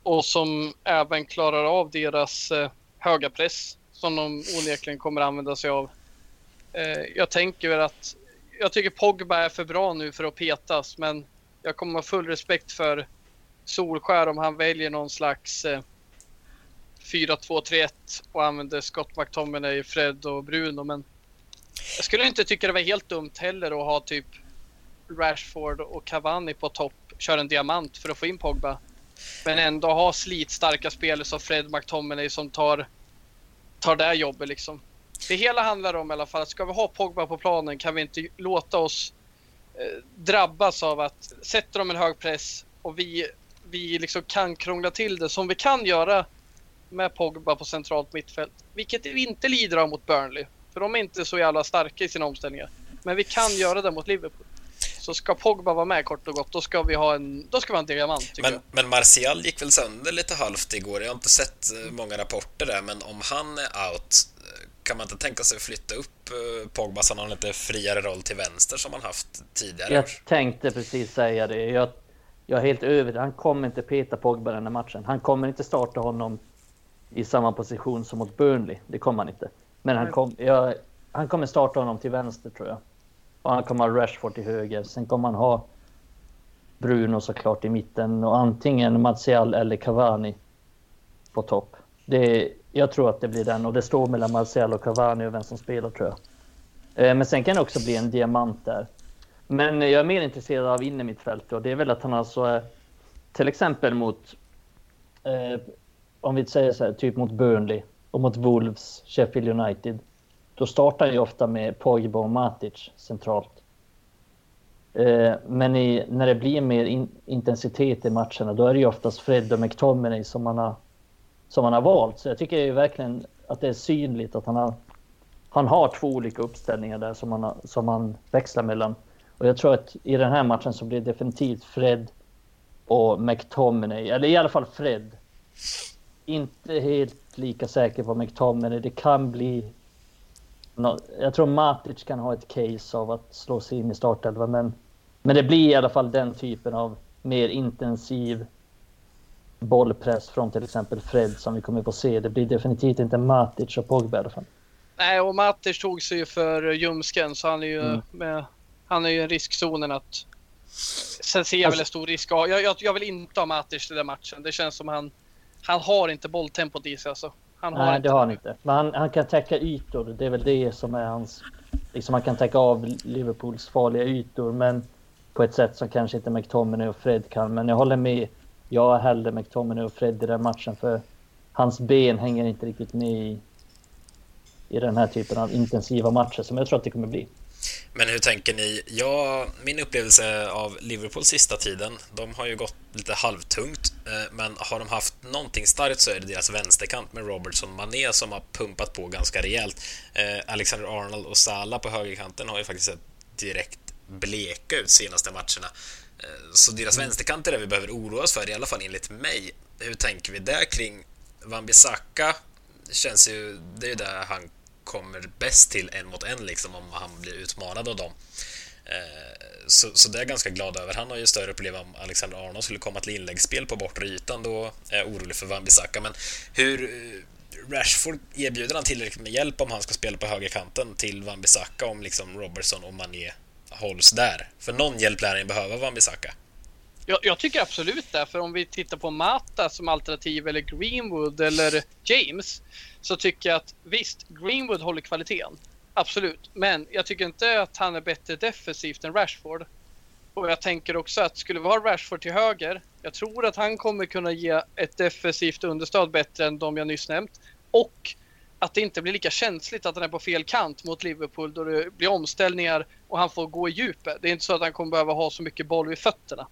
Speaker 2: och som även klarar av deras eh, höga press som de onekligen kommer använda sig av. Eh, jag tänker väl att jag tycker Pogba är för bra nu för att petas, men jag kommer ha full respekt för Solskär om han väljer någon slags eh, 4-2-3-1 och använder Scott McTominay, Fred och Bruno. Men jag skulle inte tycka det var helt dumt heller att ha typ Rashford och Cavani på topp, köra en diamant för att få in Pogba. Men ändå ha slitstarka spelare som Fred McTominay som tar tar det jobbet liksom. Det hela handlar om i alla fall att ska vi ha Pogba på planen kan vi inte låta oss eh, drabbas av att sätter de en hög press och vi, vi liksom kan krångla till det som vi kan göra med Pogba på centralt mittfält. Vilket vi inte lider av mot Burnley. För de är inte så jävla starka i sina omställningar. Men vi kan göra det mot Liverpool. Så ska Pogba vara med kort och gott, då ska vi ha en, då ska vi ha en diamant.
Speaker 1: Men, jag. men Martial gick väl sönder lite halvt igår? Jag har inte sett eh, många rapporter där, men om han är out, eh, kan man inte tänka sig att flytta upp eh, Pogba så han har en lite friare roll till vänster som han haft tidigare?
Speaker 3: Jag tänkte precis säga det. Jag, jag är helt övertygad. Han kommer inte peta Pogba den här matchen. Han kommer inte starta honom i samma position som mot Burnley. Det kommer han inte. Men han, kom, jag, han kommer starta honom till vänster tror jag. Och han kommer ha Rashford till höger. Sen kommer han ha Bruno såklart i mitten och antingen Martial eller Cavani på topp. Det, jag tror att det blir den och det står mellan Martial och Cavani och vem som spelar tror jag. Eh, men sen kan det också bli en diamant där. Men jag är mer intresserad av innermittfältet och det är väl att han alltså är... till exempel mot, eh, om vi säger så här, typ mot Burnley, och mot Wolves, Sheffield United. Då startar ju ofta med Pogba och Matic centralt. Eh, men i, när det blir mer in, intensitet i matcherna, då är det ju oftast Fred och McTominay som man har, som man har valt. Så jag tycker ju verkligen att det är synligt att han har, han har två olika uppställningar där som han, har, som han växlar mellan. Och jag tror att i den här matchen så blir det definitivt Fred och McTominay, eller i alla fall Fred. Inte helt lika säker på McTominay. Det kan bli... Jag tror Matic kan ha ett case av att slå sig in i startelvan, men, men det blir i alla fall den typen av mer intensiv bollpress från till exempel Fred som vi kommer få se. Det blir definitivt inte Matic och Pogba i alla fall.
Speaker 2: Nej, och Matic tog sig ju för ljumsken så han är ju, mm. med, han är ju i riskzonen att Sen ser jag alltså, väl en stor risk. Jag, jag, jag vill inte ha Matic i den matchen. Det känns som han, han har inte bolltempot i sig alltså.
Speaker 3: Han har Nej, inte det har han inte. Men han, han, kan täcka ytor. Det är väl det som är hans... Liksom han kan täcka av Liverpools farliga ytor, men på ett sätt som kanske inte McTominay och Fred kan. Men jag håller med. Jag hellre McTominay och Fred i den matchen, för hans ben hänger inte riktigt med i, i den här typen av intensiva matcher som jag tror att det kommer bli.
Speaker 1: Men hur tänker ni? Ja, min upplevelse av Liverpool sista tiden, de har ju gått lite halvtungt, eh, men har de haft någonting starkt så är det deras vänsterkant med Robertson Mané som har pumpat på ganska rejält. Eh, Alexander Arnold och Salah på högerkanten har ju faktiskt sett direkt bleka ut senaste matcherna. Eh, så deras mm. vänsterkant är det vi behöver oroa oss för, i alla fall enligt mig. Hur tänker vi där kring Wan-Bissaka? Känns ju, det är ju där han kommer bäst till en mot en liksom om han blir utmanad av dem. Eh, så, så det är jag ganska glad över. Han har ju större problem om Alexander Arnold skulle komma till inläggsspel på bortre ytan. Då är jag orolig för Wan-Bissaka. Men hur eh, Rashford erbjuder han tillräckligt med hjälp om han ska spela på högerkanten till Wan-Bissaka om liksom Robertson och Mané hålls där? För någon hjälp lär han behöva Wan-Bissaka.
Speaker 2: Jag, jag, tycker absolut det, för om vi tittar på Mata som alternativ eller Greenwood eller James så tycker jag att visst, Greenwood håller kvaliteten. Absolut, men jag tycker inte att han är bättre defensivt än Rashford. Och jag tänker också att skulle vi ha Rashford till höger, jag tror att han kommer kunna ge ett defensivt understöd bättre än de jag nyss nämnt. Och att det inte blir lika känsligt att han är på fel kant mot Liverpool då det blir omställningar och han får gå i djupet. Det är inte så att han kommer behöva ha så mycket boll vid fötterna.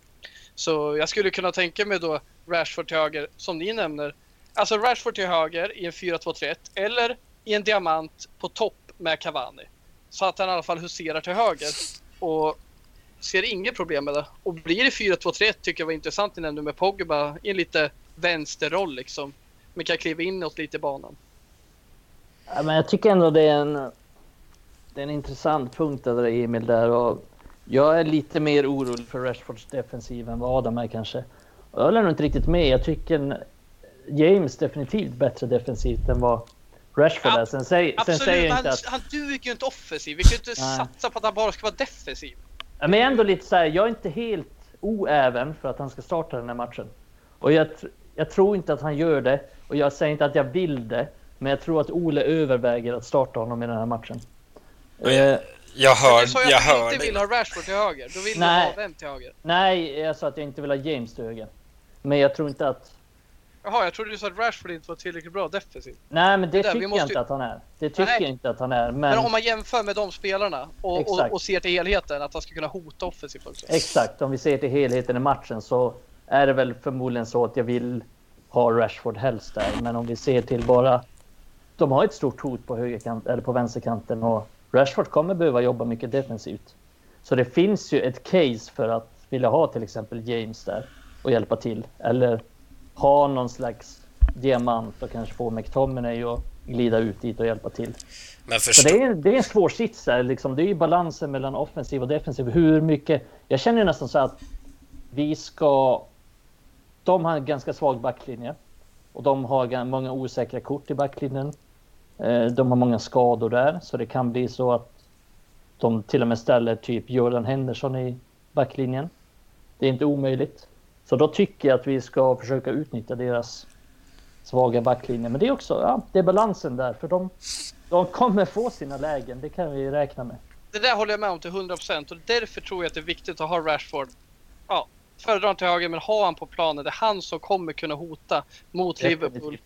Speaker 2: Så jag skulle kunna tänka mig då Rashford till höger, som ni nämner. Alltså Rashford till höger i en 4-2-3-1 eller i en diamant på topp med Cavani. Så att han i alla fall huserar till höger. Och ser inget problem med det. Och blir det 4-2-3-1 tycker jag var intressant i nämnde med Pogba i en lite vänsterroll liksom. Men kan kliva inåt lite i banan.
Speaker 3: Ja, men jag tycker ändå det är en, det är en intressant punkt där Emil där. Och jag är lite mer orolig för Rashfords defensiv än vad Adam är kanske. Jag håller nog inte riktigt med. Jag tycker James definitivt bättre defensivt än vad Rashford är. Sen, säg,
Speaker 2: Absolut,
Speaker 3: sen säger
Speaker 2: han,
Speaker 3: inte att...
Speaker 2: han duger ju inte offensiv. Vi kan ju inte Nej. satsa på att han bara ska vara defensiv.
Speaker 3: Men ändå lite så här, jag är inte helt oäven för att han ska starta den här matchen. Och jag, jag tror inte att han gör det. Och jag säger inte att jag vill det. Men jag tror att Ole överväger att starta honom i den här matchen.
Speaker 1: Eh, jag hör,
Speaker 2: du sa
Speaker 1: jag
Speaker 2: att
Speaker 1: hör
Speaker 2: du inte vill ha Rashford till höger. Då vill nej, du ha vem till höger?
Speaker 3: Nej, jag sa att jag inte vill ha James till höger. Men jag tror inte att...
Speaker 2: Jaha, jag trodde du sa att Rashford inte var tillräckligt bra defensivt.
Speaker 3: Nej, men det, det tycker jag inte att han är. Det tycker nej. jag inte att han är. Men...
Speaker 2: men om man jämför med de spelarna och, och, och, ser till helheten, att han ska kunna hota offensivt också.
Speaker 3: Exakt, om vi ser till helheten i matchen så är det väl förmodligen så att jag vill ha Rashford helst där. Men om vi ser till bara... De har ett stort hot på, högerkant, eller på vänsterkanten och Rashford kommer behöva jobba mycket defensivt. Så det finns ju ett case för att vilja ha till exempel James där och hjälpa till. Eller ha någon slags diamant och kanske få McTominay och glida ut dit och hjälpa till. Men förstå... Så det, är, det är en svår sits här, liksom. Det är ju balansen mellan offensiv och defensiv. Hur mycket... Jag känner nästan så att vi ska... De har en ganska svag backlinje. Och de har många osäkra kort i backlinjen. Eh, de har många skador där, så det kan bli så att de till och med ställer typ Jordan Henderson i backlinjen. Det är inte omöjligt. Så då tycker jag att vi ska försöka utnyttja deras svaga backlinje. Men det är också, ja, det är balansen där, för de, de kommer få sina lägen, det kan vi räkna med.
Speaker 2: Det där håller jag med om till 100% och därför tror jag att det är viktigt att ha Rashford. Ja, föredrar till höger, men ha han på planen. Det är han som kommer kunna hota mot. Liverpool.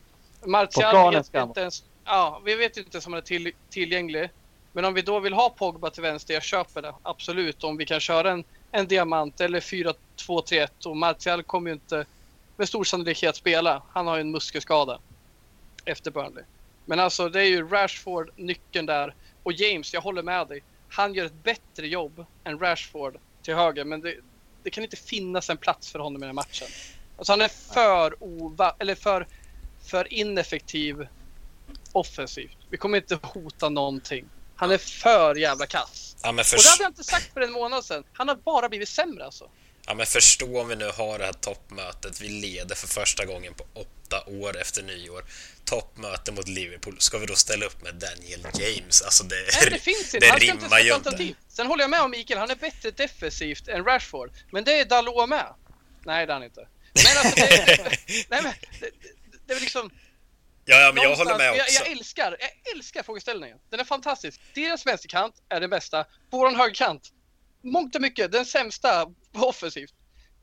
Speaker 2: Martial vet vi inte ens, ja, vi vet ju inte ens om han är till, tillgänglig. Men om vi då vill ha Pogba till vänster, jag köper det. Absolut. Om vi kan köra en, en diamant eller 4-2-3-1 och Martial kommer ju inte med stor sannolikhet spela. Han har ju en muskelskada efter Burnley. Men alltså det är ju Rashford nyckeln där. Och James, jag håller med dig. Han gör ett bättre jobb än Rashford till höger. Men det, det kan inte finnas en plats för honom i den här matchen. Alltså han är för, ova, eller för, för ineffektiv offensivt. Vi kommer inte hota någonting. Han är för jävla kass.
Speaker 1: Ja men,
Speaker 2: Och det hade jag inte sagt för en månad sedan. Han har bara blivit sämre alltså.
Speaker 1: ja, men förstå om vi nu har det här toppmötet. Vi leder för första gången på åtta år efter nyår. Toppmöte mot Liverpool. Ska vi då ställa upp med Daniel James? Alltså det,
Speaker 2: Nej, det finns inte.
Speaker 1: det
Speaker 2: Han
Speaker 1: rimmar ju inte.
Speaker 2: Sen håller jag med om Mikael, han är bättre defensivt än Rashford. Men det är Dalot med. Nej, det är han inte. Men alltså det, nej, men, det, det, det är liksom...
Speaker 1: Ja, ja, men jag håller med också.
Speaker 2: Jag, jag, älskar, jag älskar frågeställningen. Den är fantastisk. Deras vänsterkant är den bästa. Vår högerkant, mångt och mycket, den sämsta offensivt.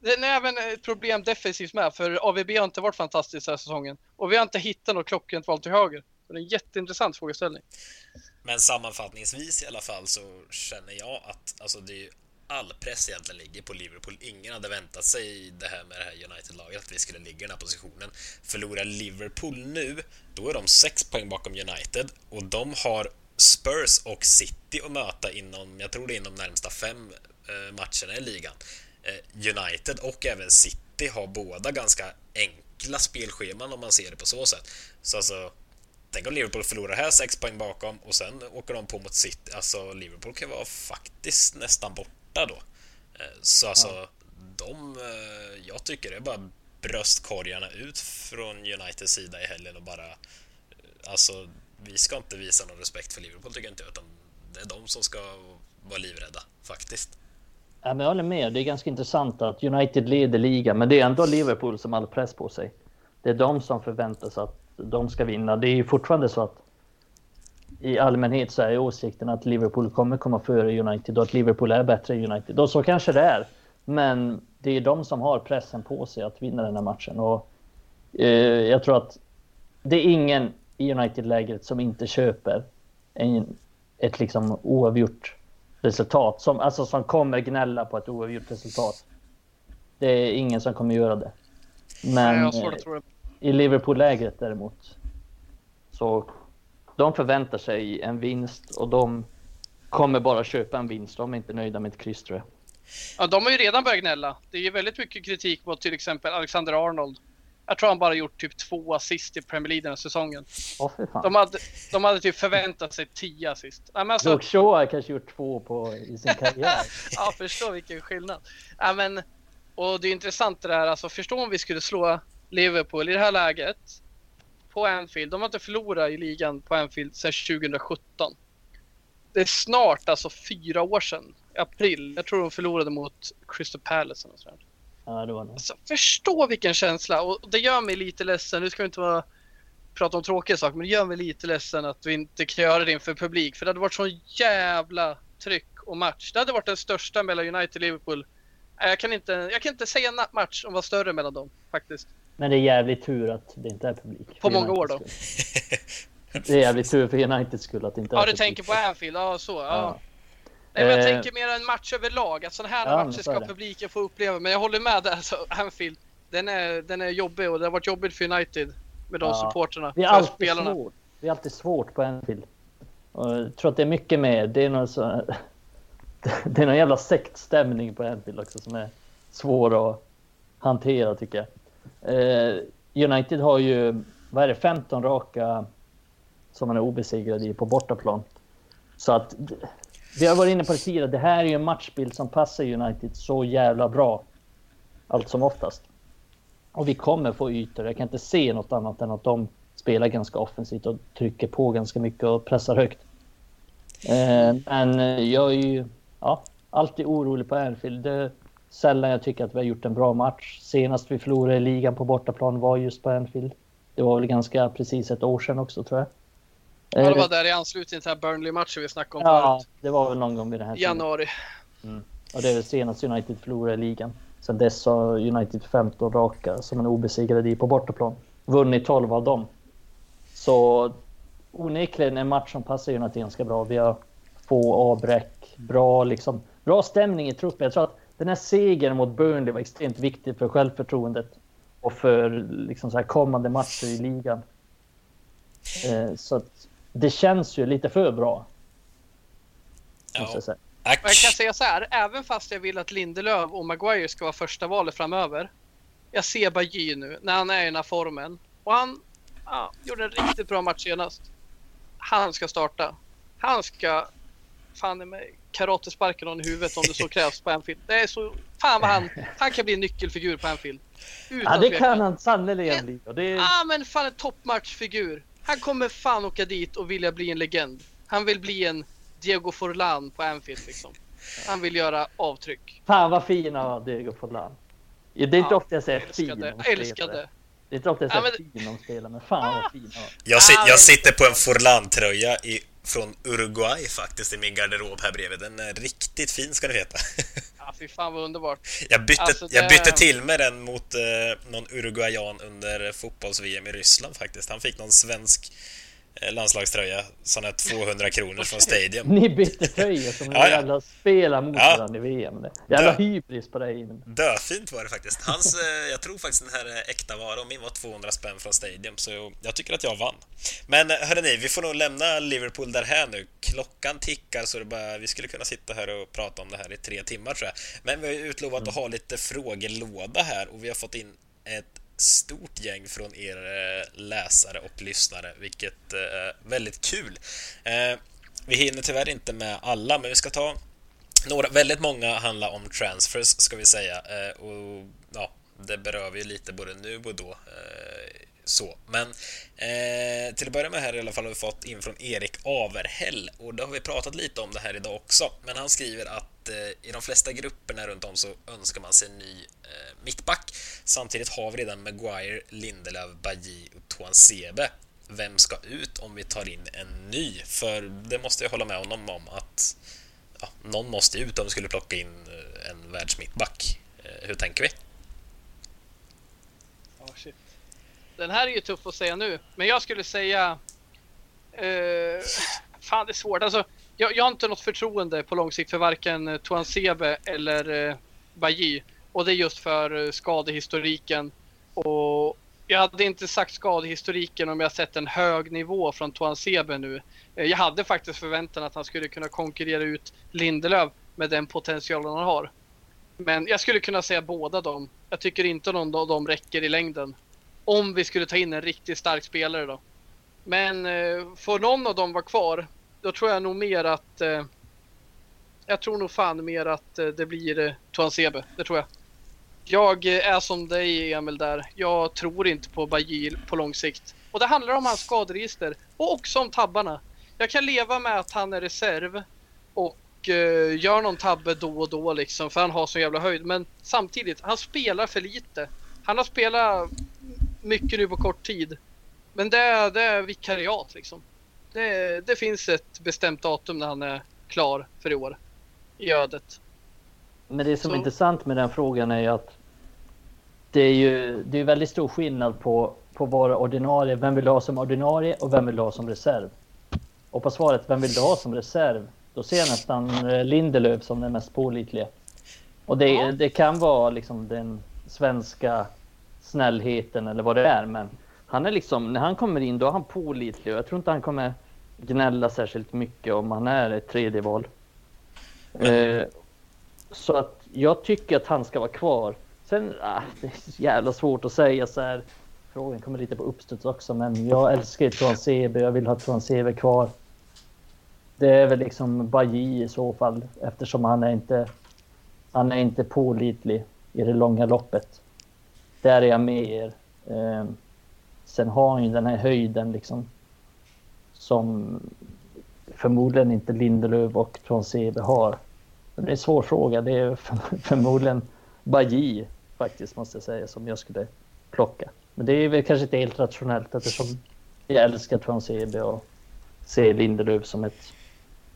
Speaker 2: Den är även ett problem defensivt med, för AVB har inte varit fantastiskt den här säsongen. Och vi har inte hittat något klockrent val till höger. Så det är en jätteintressant frågeställning.
Speaker 1: Men sammanfattningsvis i alla fall så känner jag att alltså, det är ju all press egentligen ligger på Liverpool. Ingen hade väntat sig det här med det här United-laget, att vi skulle ligga i den här positionen. Förlorar Liverpool nu, då är de sex poäng bakom United och de har Spurs och City att möta inom, jag tror det är inom närmsta fem eh, matcherna i ligan. Eh, United och även City har båda ganska enkla spelscheman om man ser det på så sätt. Så alltså, Tänk om Liverpool förlorar här sex poäng bakom och sen åker de på mot City. Alltså Liverpool kan vara faktiskt nästan borta då. Eh, Så alltså, de... eh, Jag tycker det är bara bröstkorgarna ut från Uniteds sida i helgen och bara... eh, Alltså, vi ska inte visa någon respekt för Liverpool tycker jag inte, utan det är de som ska vara livrädda, faktiskt.
Speaker 3: Ja, men jag håller med. Det är ganska intressant att United leder ligan, men det är ändå Liverpool som har all press på sig. Det är de som förväntar sig att de ska vinna. Det är ju fortfarande så att i allmänhet så är åsikten att Liverpool kommer komma före United och att Liverpool är bättre än United. Och så kanske det är. Men det är de som har pressen på sig att vinna den här matchen. Och eh, jag tror att det är ingen i United-lägret som inte köper en, ett liksom oavgjort resultat. Som, alltså som kommer gnälla på ett oavgjort resultat. Det är ingen som kommer göra det.
Speaker 2: Nej,
Speaker 3: Men
Speaker 2: jag har svårt
Speaker 3: eh,
Speaker 2: det.
Speaker 3: i Liverpool-lägret däremot så de förväntar sig en vinst och de kommer bara köpa en vinst. De är inte nöjda med ett kryss tror jag.
Speaker 2: Ja, de har ju redan börjat gnälla. Det är ju väldigt mycket kritik mot till exempel Alexander Arnold. Jag tror han bara gjort typ två assist i Premier League den här säsongen.
Speaker 3: Fan.
Speaker 2: De hade, de hade typ förväntat sig tio assist. Nej, men alltså,
Speaker 3: Luke Shaw har kanske gjort två på, i sin karriär.
Speaker 2: ja, förstå vilken skillnad. Ja, men, och det är intressant det där, alltså förstå om vi skulle slå Liverpool i det här läget på Anfield. De har inte förlorat i ligan på Anfield sedan 2017. Det är snart alltså fyra år sedan, i april. Jag tror de förlorade mot Crystal Palace. eller något sånt där.
Speaker 3: Ja, det var det.
Speaker 2: Alltså, förstå vilken känsla och det gör mig lite ledsen. Nu ska vi inte vara, prata om tråkiga saker, men det gör mig lite ledsen att vi inte kan göra det inför publik. För det hade varit så jävla tryck och match. Det hade varit den största mellan United och Liverpool. Nej, Jag kan inte, jag kan inte säga en match som var större mellan dem faktiskt.
Speaker 3: Men det är jävligt tur att det inte är publik.
Speaker 2: På många år då.
Speaker 3: Det är jävligt tur för Uniteds skull att det inte är
Speaker 2: Ja, du
Speaker 3: publik.
Speaker 2: tänker på Anfield, ja så. Ja.
Speaker 3: Ja.
Speaker 2: Nej, men jag
Speaker 3: Eh.
Speaker 2: tänker mer en match överlag. Att sådana här
Speaker 3: Ja,
Speaker 2: matcher ska publiken få uppleva. Men jag håller med där, alltså, Anfield. Den är, den är jobbig och det har varit jobbigt för United med de
Speaker 3: Ja.
Speaker 2: supporterna.
Speaker 3: Det är alltid
Speaker 2: spelarna.
Speaker 3: svårt. Det är alltid svårt på Anfield. Och jag tror att det är mycket med, det är någon så, det är någon jävla sektstämning på Anfield också som är svår att hantera tycker jag. Eh, United har ju, vad är det, 15 raka som man är obesegrad i på bortaplan. Så att vi har varit inne på det tidigare, det här är ju en matchbild som passar United så jävla bra. Allt som oftast. Och vi kommer få ytor. Jag kan inte se något annat än att de spelar ganska offensivt och trycker på ganska mycket och pressar högt. Eh, men jag är ju ja, alltid orolig på Anfield. Det sällan jag tycker att vi har gjort en bra match. Senast vi förlorade i ligan på bortaplan var just på Anfield. Det var väl ganska precis ett år sedan också tror jag.
Speaker 2: Ja, det
Speaker 3: Eh,
Speaker 2: var där i anslutning till den här Burnley-matchen vi snackade om
Speaker 3: ja,
Speaker 2: förut.
Speaker 3: det var väl någon gång vid den här
Speaker 2: I
Speaker 3: tiden.
Speaker 2: januari.
Speaker 3: Och det är väl senast United förlorade i ligan. Sen dess har United 15 raka som en obesegrad i på bortaplan. Vunnit 12 av dem. Så onekligen en match som passar United ganska bra. Vi har få avbräck, bra, liksom, bra stämning i truppen. Jag tror att den här segern mot Burnley var extremt viktig för självförtroendet och för liksom, så här, kommande matcher i ligan. Eh, så att det känns ju lite för bra.
Speaker 1: Ja.
Speaker 3: Jag, säga.
Speaker 2: jag kan säga så här, även fast jag vill att Lindelöf och Maguire ska vara första valet framöver. Jag ser Bajy nu när han är i den här formen och han ja, gjorde en riktigt bra match senast. Han ska starta. Han ska fan i mig karatesparka någon i huvudet om det så krävs på Anfield. Det är så, fan vad han, han kan bli en nyckelfigur på Anfield.
Speaker 3: Utan ja det tveka. kan han sannerligen bli.
Speaker 2: Ja är... ah, men fan en toppmatchfigur. Han kommer fan åka dit och vilja bli en legend. Han vill bli en Diego Forlan på Anfield liksom. Han vill göra avtryck.
Speaker 3: Fan vad fin han var, Diego Forlan. Det är inte ja, ofta jag säger fin
Speaker 2: Jag älskar det.
Speaker 3: Det är inte ofta jag säger ja, men... fin om spelare, men fan vad fin han var.
Speaker 1: Jag, sit, jag sitter på en Forlan-tröja i från Uruguay faktiskt i min garderob här bredvid. Den är riktigt fin ska ni veta.
Speaker 2: Ja, fy fan vad underbart.
Speaker 1: Jag bytte, alltså, det... jag bytte till med den mot eh, någon uruguayan under fotbolls-VM i Ryssland faktiskt. Han fick någon svensk landslagströja, sån här 200 kronor från Stadium.
Speaker 3: Ni bytte tröjor som en ja, ja. jävla spela mot ja. varandra i VM. Jävla Dö. hybris på dig.
Speaker 1: Döfint var det faktiskt. Hans, eh, jag tror faktiskt den här är äkta vara och min var 200 spänn från Stadium, så jag tycker att jag vann. Men eh, hörrni, vi får nog lämna Liverpool där här nu. Klockan tickar så det bara, vi skulle kunna sitta här och prata om det här i tre timmar tror jag. Men vi har utlovat att ha lite frågelåda här och vi har fått in ett stort gäng från er eh, läsare och lyssnare, vilket är väldigt kul. Eh, vi hinner tyvärr inte med alla, men vi ska ta några. Väldigt många handlar om transfers, ska vi säga. Och ja, det berör vi lite både nu och då. Så, men eh, till att börja med här i alla fall har vi fått in från Erik Averhäll och det har vi pratat lite om det här idag också. Men han skriver att eh, i de flesta grupperna runt om så önskar man sig en ny eh, mittback. Samtidigt har vi redan Maguire, Lindelöf, Bajy och Tuansebe. Vem ska ut om vi tar in en ny? För det måste jag hålla med honom om att ja, någon måste ut om vi skulle plocka in eh, en världsmittback. Eh, hur tänker vi?
Speaker 2: Den här är ju tuff att säga nu, men jag skulle säga... Eh, fan, det är svårt. Alltså, jag, jag, har inte något förtroende på lång sikt för varken eh, Tuan Sebe eller eh, Bajy. Och det är just för eh, skadehistoriken. Och jag hade inte sagt skadehistoriken om jag sett en hög nivå från Tuan Sebe nu. Eh, jag hade faktiskt förväntan att han skulle kunna konkurrera ut Lindelöf med den potentialen han har. Men jag skulle kunna säga båda dem. Jag tycker inte någon av dem räcker i längden. Om vi skulle ta in en riktigt stark spelare då. Men eh, får någon av dem vara kvar, då tror jag nog mer att... Eh, jag tror nog fan mer att eh, det blir eh, Tuan Sebe, det tror jag. Jag eh, är som dig Emil där. Jag tror inte på Bajil på lång sikt. Och det handlar om hans skaderegister och också om tabbarna. Jag kan leva med att han är reserv och eh, gör någon tabbe då och då liksom för han har så jävla höjd. Men samtidigt, han spelar för lite. Han har spelat mycket nu på kort tid. Men det är, det är vikariat liksom. Det, det finns ett bestämt datum när han är klar för i år. I ödet.
Speaker 3: Men det som Så. är intressant med den frågan är ju att det är ju det är väldigt stor skillnad på, på vara ordinarie. Vem vill du ha som ordinarie och vem vill ha som reserv? Och på svaret vem vill du ha som reserv? Då ser jag nästan eh, Lindelöf som den mest pålitliga. Och det, ja. det kan vara liksom den svenska snällheten eller vad det är. Men han är liksom, när han kommer in då är han pålitlig och jag tror inte han kommer gnälla särskilt mycket om han är ett tredje val. Eh, så att jag tycker att han ska vara kvar. Sen, ah, det är så jävla svårt att säga så här. Frågan kommer lite på uppstuds också, men jag älskar ju Tuan CB. Jag vill ha Tuan CB kvar. Det är väl liksom Baji i så fall, eftersom han är inte. Han är inte pålitlig i det långa loppet. Där är jag med er. Eh, sen har han ju den här höjden liksom. Som förmodligen inte Lindelöf och Tronsebe har. Det är en svår fråga. Det är förmodligen Baji faktiskt måste jag säga som jag skulle plocka. Men det är väl kanske inte helt rationellt eftersom jag älskar Tronsebe och ser Lindelöf som ett,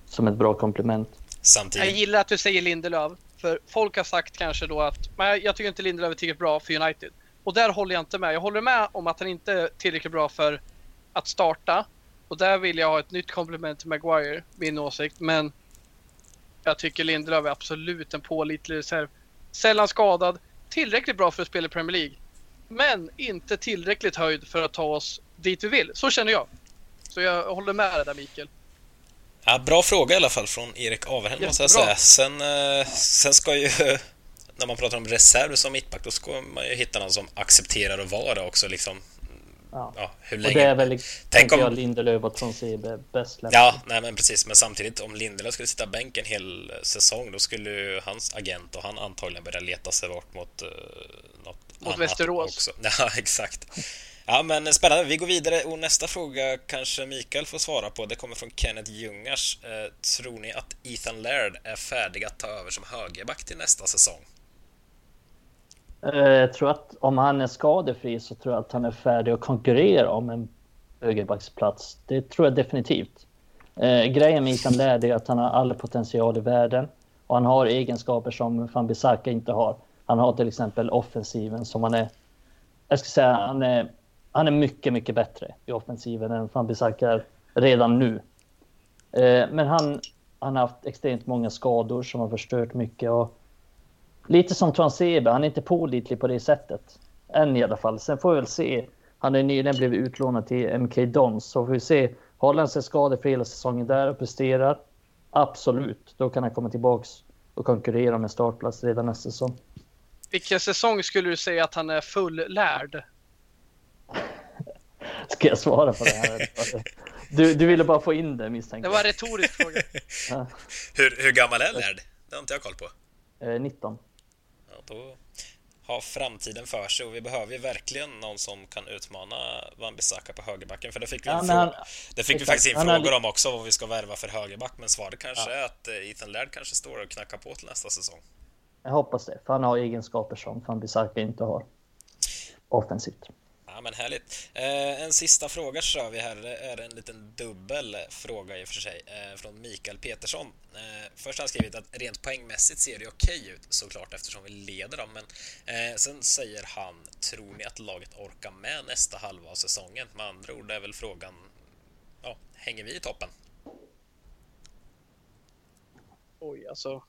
Speaker 3: som ett bra komplement.
Speaker 2: Samtidigt. Jag gillar att du säger Lindelöf. För folk har sagt kanske då att men jag tycker inte Lindelöf är tillräckligt bra för United. Och där håller jag inte med. Jag håller med om att han inte är tillräckligt bra för att starta. Och där vill jag ha ett nytt komplement till Maguire, min åsikt. Men jag tycker Lindelöf är absolut en pålitlig reserv. Sällan skadad, tillräckligt bra för att spela i Premier League. Men inte tillräckligt höjd för att ta oss dit vi vill. Så känner jag. Så jag håller med dig där Mikael.
Speaker 1: Ja, bra fråga i alla fall från Erik Averhem måste jag säga. Sen, eh, sen ska ju, när man pratar om reserv som mittback, då ska man ju hitta någon som accepterar att vara det också liksom.
Speaker 3: Ja.
Speaker 1: Ja, hur länge?
Speaker 3: Och det är väl,
Speaker 1: Tänk om-
Speaker 3: jag, Lindelöf och Tronsebe bäst lämpade.
Speaker 1: Ja, nej men precis. Men samtidigt, om Lindelöf skulle sitta bänk en hel säsong, då skulle ju hans agent och han antagligen börja leta sig bort mot uh, något
Speaker 2: Mot
Speaker 1: annat
Speaker 2: Västerås.
Speaker 1: Också. Ja, exakt. Ja, men spännande. Vi går vidare och nästa fråga kanske Mikael får svara på. Det kommer från Kenneth Ljungars. Eh, tror ni att Ethan Laird är färdig att ta över som högerback till nästa säsong?
Speaker 3: Eh, jag tror att om han är skadefri så tror jag att han är färdig att konkurrera om en högerbacksplats. Det tror jag definitivt. Eh, grejen med Ethan Laird är att han har all potential i världen och han har egenskaper som Van Bissaka inte har. Han har till exempel offensiven som han är... Jag ska säga han är, han är mycket, mycket bättre i offensiven än Fanbisaka är redan nu. Eh, men han, han har haft extremt många skador som har förstört mycket och Lite som Transebe, han är inte pålitlig på det sättet. Än i alla fall. Sen får vi väl se. Han har nyligen blivit utlånad till MK Dons. Så får vi se. Håller han sig skadefri hela säsongen där och presterar? Absolut. Då kan han komma tillbaks och konkurrera om en startplats redan nästa säsong.
Speaker 2: Vilken säsong skulle du säga att han är fullärd?
Speaker 3: Ska jag svara på det här? Du, du ville bara få in det misstänker
Speaker 2: Det var en retorisk fråga.
Speaker 3: jag.
Speaker 1: Hur, hur gammal är Laird? Det har inte jag koll på.
Speaker 3: Ja. Eh, 19.
Speaker 1: Ja, då har framtiden för sig och vi behöver ju verkligen någon som kan utmana Van Bissaka på högerbacken för det fick vi,
Speaker 3: Ja, han-
Speaker 1: det fick vi faktiskt in
Speaker 3: har
Speaker 1: frågor
Speaker 3: li-
Speaker 1: om också vad vi ska värva för högerback men svaret kanske är att eh, Ethan Laird kanske står och knackar på till nästa säsong.
Speaker 3: Jag hoppas det. För han har egenskaper som Van Bissaka inte har. Offensivt.
Speaker 1: Ja men härligt. Eh, en sista fråga kör vi här. Det är en liten dubbel fråga i och för sig eh, från Mikael Petersson. Eh, först har han skrivit att rent poängmässigt ser det okej ut såklart eftersom vi leder dem. Men eh, sen säger han, tror ni att laget orkar med nästa halva av säsongen? Med andra ord är väl frågan, ja, hänger vi i toppen?
Speaker 2: Oj, alltså.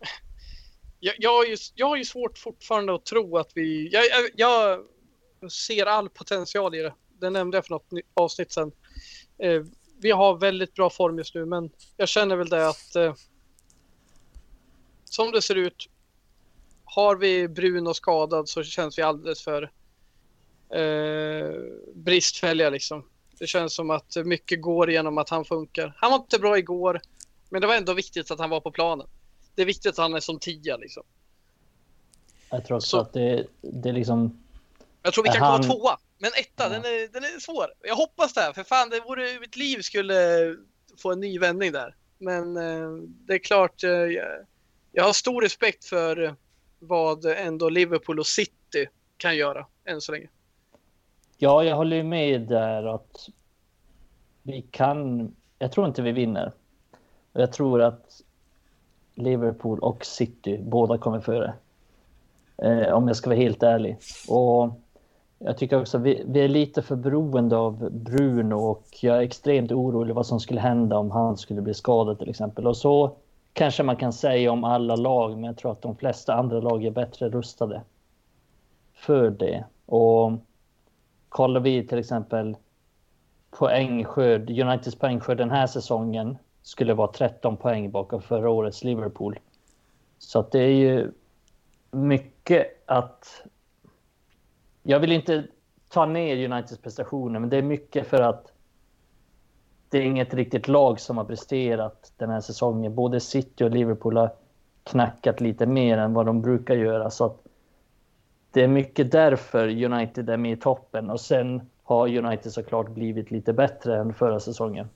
Speaker 2: Jag, jag, har ju, jag har ju svårt fortfarande att tro att vi... Jag, jag, jag ser all potential i det. Det nämnde jag för något avsnitt sen. Eh, vi har väldigt bra form just nu, men jag känner väl det att... Eh, som det ser ut, har vi Bruno skadad så känns vi alldeles för eh, bristfälliga liksom. Det känns som att mycket går genom att han funkar. Han var inte bra igår, men det var ändå viktigt att han var på planen. Det är viktigt att han är som tia liksom.
Speaker 3: Jag tror också
Speaker 2: Så-
Speaker 3: att det, det är liksom...
Speaker 2: Jag tror vi kan
Speaker 3: Han-
Speaker 2: komma tvåa. Men etta,
Speaker 3: Ja.
Speaker 2: den, är, den är svår. Jag hoppas det. För fan, det vore, mitt liv skulle få en ny vändning där. Men eh, det är klart, eh, jag, jag har stor respekt för eh, vad ändå Liverpool och City kan göra än så länge.
Speaker 3: Ja, jag håller ju med där att vi kan... Jag tror inte vi vinner. Jag tror att Liverpool och City båda kommer före. Eh, om jag ska vara helt ärlig. Och jag tycker också att vi, vi är lite för beroende av Bruno och jag är extremt orolig vad som skulle hända om han skulle bli skadad till exempel. Och så kanske man kan säga om alla lag, men jag tror att de flesta andra lag är bättre rustade för det. Och kollar vi till exempel poängskörd, Uniteds poängskörd den här säsongen skulle vara 13 poäng bakom förra årets Liverpool. Så att det är ju mycket att... Jag vill inte ta ner Uniteds prestationer, men det är mycket för att det är inget riktigt lag som har presterat den här säsongen. Både City och Liverpool har knackat lite mer än vad de brukar göra. Så att det är mycket därför United är med i toppen och sen har United såklart blivit lite bättre än förra säsongen.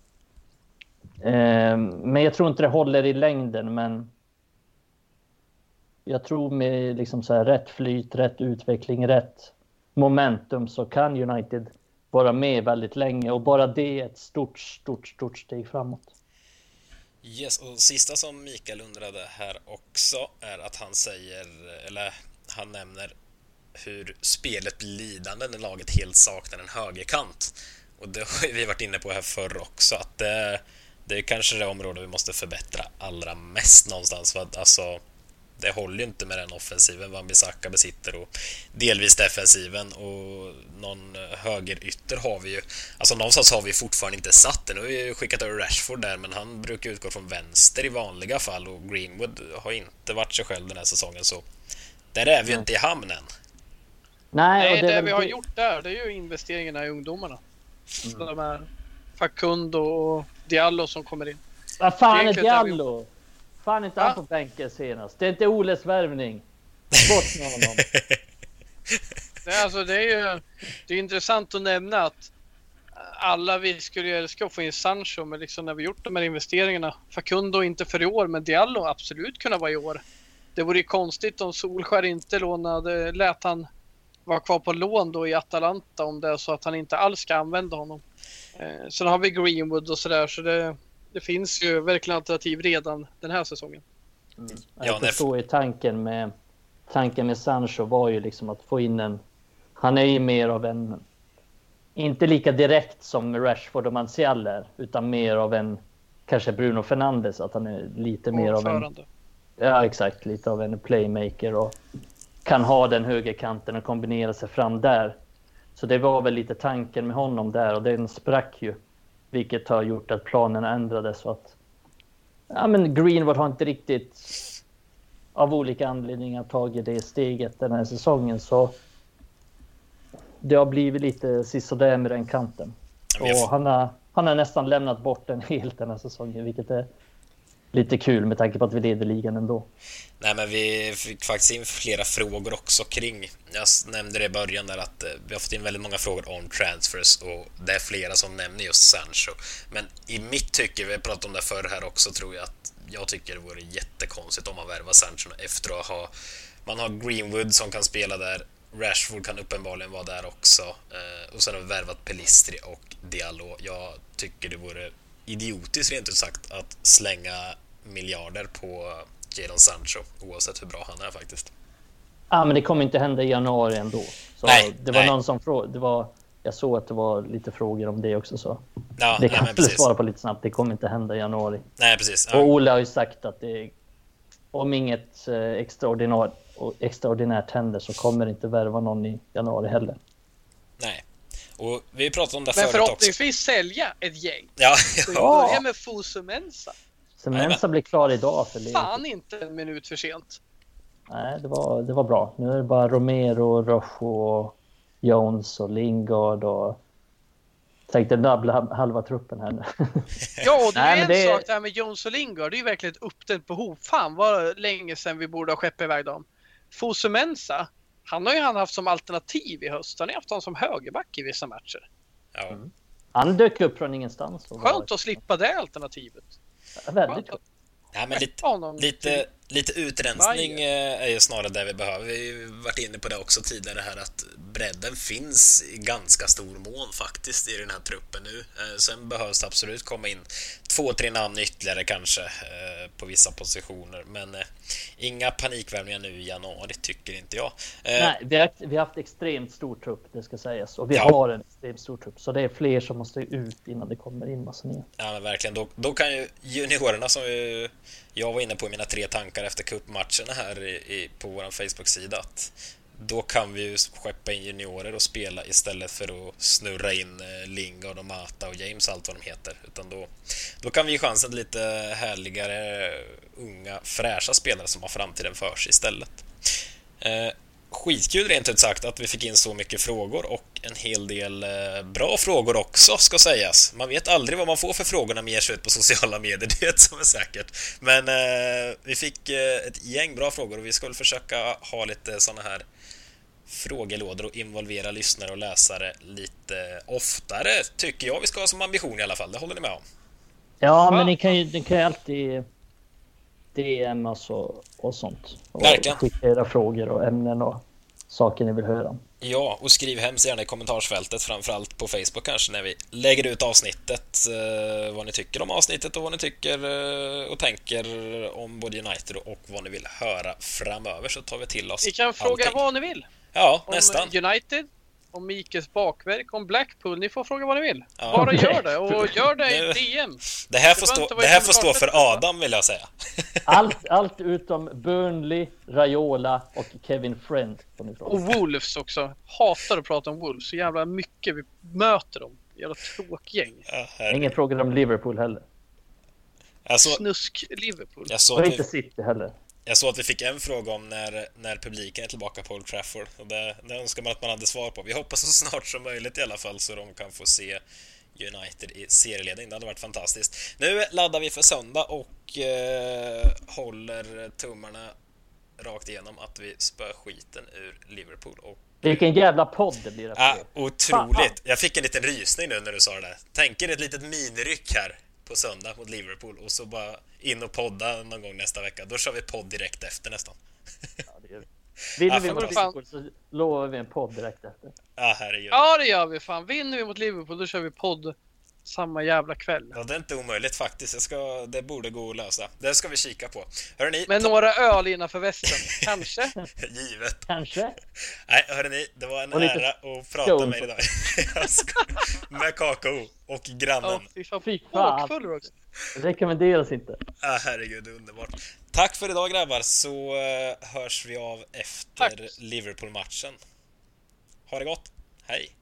Speaker 3: Ehm, men jag tror inte det håller i längden, men jag tror med liksom så här rätt flyt, rätt utveckling, rätt momentum så kan United vara med väldigt länge och bara det är ett stort, stort, stort steg framåt.
Speaker 1: Yes, och sista som Mikael undrade här också är att han säger, eller han nämner hur spelet blir lidande när laget helt saknar en högerkant. och det har vi varit inne på här förr också, att det, det är kanske det område vi måste förbättra allra mest någonstans. För att alltså, det håller ju inte med den offensiven Wan-Bissaka besitter och delvis defensiven och någon högerytter har vi ju. Alltså någonstans har vi fortfarande inte satt det. Nu har vi ju skickat över Rashford där men han brukar utgå från vänster i vanliga fall och Greenwood har inte varit sig själv den här säsongen så där är vi ju inte i hamn än.
Speaker 2: Nej, Nej det, det vi har gjort där det är ju investeringarna i ungdomarna. Mm. De här Facundo och Diallo som kommer in.
Speaker 3: Vad fan är Diallo? Fan inte han på bänken senast. Det är inte Oles värvning. Bort med honom.
Speaker 2: Nej, alltså det är ju det är intressant att nämna att alla vi skulle älska att få in Sancho, men liksom när vi gjort de här investeringarna. Facundo inte för i år, men Diallo absolut kunna vara i år. Det vore ju konstigt om Solskär inte lånade, lät han vara kvar på lån då i Atalanta om det är så att han inte alls ska använda honom. Eh, sen har vi Greenwood och sådär så det, det finns ju verkligen alternativ redan den här säsongen.
Speaker 3: Mm. Jag förstår ju tanken med tanken med Sancho var ju liksom att få in en. Han är ju mer av en. Inte lika direkt som Rashford och Martial är, utan mer av en kanske Bruno Fernandes, att han är lite mer av en. Ja, exakt, lite av en playmaker och kan ha den högerkanten och kombinera sig fram där. Så det var väl lite tanken med honom där och den sprack ju. Vilket har gjort att planerna ändrades. Så att, ja, men Greenwood har inte riktigt av olika anledningar tagit det steget den här säsongen. Så det har blivit lite sisådär med den kanten. Och han har, han har nästan lämnat bort den helt den här säsongen, vilket är lite kul med tanke på att vi leder ligan ändå.
Speaker 1: Nej, men vi fick faktiskt in flera frågor också kring, jag nämnde det i början där att eh, vi har fått in väldigt många frågor om transfers och det är flera som nämner just Sancho. Men i mitt tycke, vi har pratat om det förr här också, tror jag att jag tycker det vore jättekonstigt om man värvar Sancho efter att ha man har Greenwood som kan spela där, Rashford kan uppenbarligen vara där också eh, och sen har vi värvat Pelistri och Diallo. Jag tycker det vore idiotiskt rent ut sagt att slänga miljarder på Jadon Sancho oavsett hur bra han är faktiskt.
Speaker 3: Ja, men det kommer inte hända i januari ändå. Så nej, det var nej. någon som frågade. jag såg att det var lite frågor om det också så. Ja, det kan jag svara på lite snabbt. Det kommer inte hända i januari.
Speaker 1: Nej, precis. Ja.
Speaker 3: Och Ola har ju sagt att det, om inget eh, extraordinärt, extraordinärt händer så kommer det inte värva någon i januari heller.
Speaker 1: Nej, och vi pratade om det
Speaker 2: Men förhoppningsvis också. sälja ett gäng. Ja, ja. Börja med Fosumensa.
Speaker 3: Semensa blir klar idag. För
Speaker 2: Fan inte en minut för sent.
Speaker 3: Nej, det var, det var bra. Nu är det bara Romero, Rojo och Jones och Lingard och... Tänkte dubbla halva truppen här nu.
Speaker 2: ja, och det är en det... sak det här med Jones och Lingard. Det är ju verkligen ett uppdämt behov. Fan vad länge sedan vi borde ha skeppat iväg dem. Fosumensa, han har ju han haft som alternativ i höst. Han har haft honom som högerback i vissa matcher.
Speaker 3: Ja. Mm. Han dök upp från ingenstans.
Speaker 2: Skönt att slippa det alternativet.
Speaker 3: Väldigt
Speaker 1: skönt. Ja, men lite, lite, lite utrensning eh, är ju snarare det vi behöver. Vi har varit inne på det också tidigare här att bredden finns i ganska stor mån faktiskt i den här truppen nu. Eh, sen behövs det absolut komma in två, tre namn ytterligare kanske eh, på vissa positioner. Men inga panikvärvningar nu i januari tycker inte jag.
Speaker 3: Nej, vi har, vi har haft extremt stor trupp, det ska sägas. Och vi ja. har en extremt stor trupp. Så det är fler som måste ut innan det kommer in massa nya.
Speaker 1: Ja, men verkligen. Då, då kan ju juniorerna som ju jag var inne på i mina tre tankar efter cupmatcherna här i, i, på vår Facebook-sida att då kan vi ju skeppa in juniorer och spela istället för att snurra in eh, Lingard och Mata och James allt vad de heter. Utan då, då kan vi ge chansen till lite härligare, eh, unga, fräscha spelare som har framtiden för sig istället. Eh, Skitkul rent ut sagt att vi fick in så mycket frågor och en hel del eh, bra frågor också ska sägas. Man vet aldrig vad man får för frågor när man ger sig ut på sociala medier, det är ett som är säkert. Men eh, vi fick eh, ett gäng bra frågor och vi ska väl försöka ha lite sådana här frågelådor och involvera lyssnare och läsare lite oftare, tycker jag vi ska ha som ambition i alla fall. Det håller ni med om?
Speaker 3: Ja, men ni kan ju, ni kan ju alltid DM alltså, och sånt. Och
Speaker 1: Verkligen.
Speaker 3: Skicka era frågor och ämnen och saker ni vill höra.
Speaker 1: Ja, och skriv hemskt gärna i kommentarsfältet, framförallt på Facebook kanske, när vi lägger ut avsnittet, eh, vad ni tycker om avsnittet och vad ni tycker eh, och tänker om både United och vad ni vill höra framöver, så tar vi till oss
Speaker 2: Ni kan fråga
Speaker 1: allting.
Speaker 2: vad ni vill.
Speaker 1: Ja,
Speaker 2: om
Speaker 1: nästan.
Speaker 2: United, om Mikes bakverk, om Blackpool. Ni får fråga vad ni vill.
Speaker 1: Ja.
Speaker 2: Bara gör det och gör det i DM.
Speaker 1: Det här får stå, det här får stå för? Adam vill jag säga.
Speaker 3: Allt, allt utom Burnley, Raiola och Kevin Friend. fråga.
Speaker 2: Och Wolves också. Hatar att prata om Wolves. Så jävla mycket vi möter dem. Jävla tråkgäng.
Speaker 1: Ja.
Speaker 3: Ingen frågar om Liverpool heller.
Speaker 1: jag, såg,
Speaker 2: Snusk-Liverpool.
Speaker 1: jag, såg
Speaker 3: Och inte
Speaker 1: vi,
Speaker 3: City heller.
Speaker 1: Jag såg att vi fick en fråga om när, när publiken är tillbaka på Old Trafford. Och det, det önskar man att man hade svar på. Vi hoppas så snart som möjligt i alla fall så de kan få se United i serieledning. Det hade varit fantastiskt. Nu laddar vi för söndag och eh, håller tummarna rakt igenom att vi spöar skiten ur Liverpool. Och,
Speaker 3: Vilken jävla podd det blir.
Speaker 1: ah,
Speaker 3: efter.
Speaker 1: otroligt! Jag fick en liten rysning nu när du sa det. Tänk er ett litet miniryck här på söndag mot Liverpool och så bara in och podda någon gång nästa vecka. Då kör vi podd direkt efter nästan.
Speaker 3: Ja, det gör vi. Vinner
Speaker 1: Ja,
Speaker 3: vi mot. Liverpool så lovar vi en podd direkt efter.
Speaker 1: Ja, herregud.
Speaker 2: Ja, det gör vi fan. Vinner vi mot Liverpool, då kör vi podd samma jävla kväll.
Speaker 1: Ja, det är inte omöjligt faktiskt. Jag ska, det borde gå att lösa. Det ska vi kika på. Hörrni,
Speaker 2: Med några öl innanför västen. Kanske.
Speaker 1: givet.
Speaker 3: Kanske.
Speaker 1: Nej, hörni, det var en
Speaker 3: Och
Speaker 1: ära att prata
Speaker 3: scones
Speaker 1: med er idag. Med kakao och grannen.
Speaker 2: Ja, fy fan.
Speaker 3: Fy fan.
Speaker 2: Åkfull också.
Speaker 3: Rekommenderas inte.
Speaker 1: Ah, herregud, det är underbart. Tack för idag grabbar, så eh, hörs vi av efter. Liverpool-matchen. Ha det gott. Hej!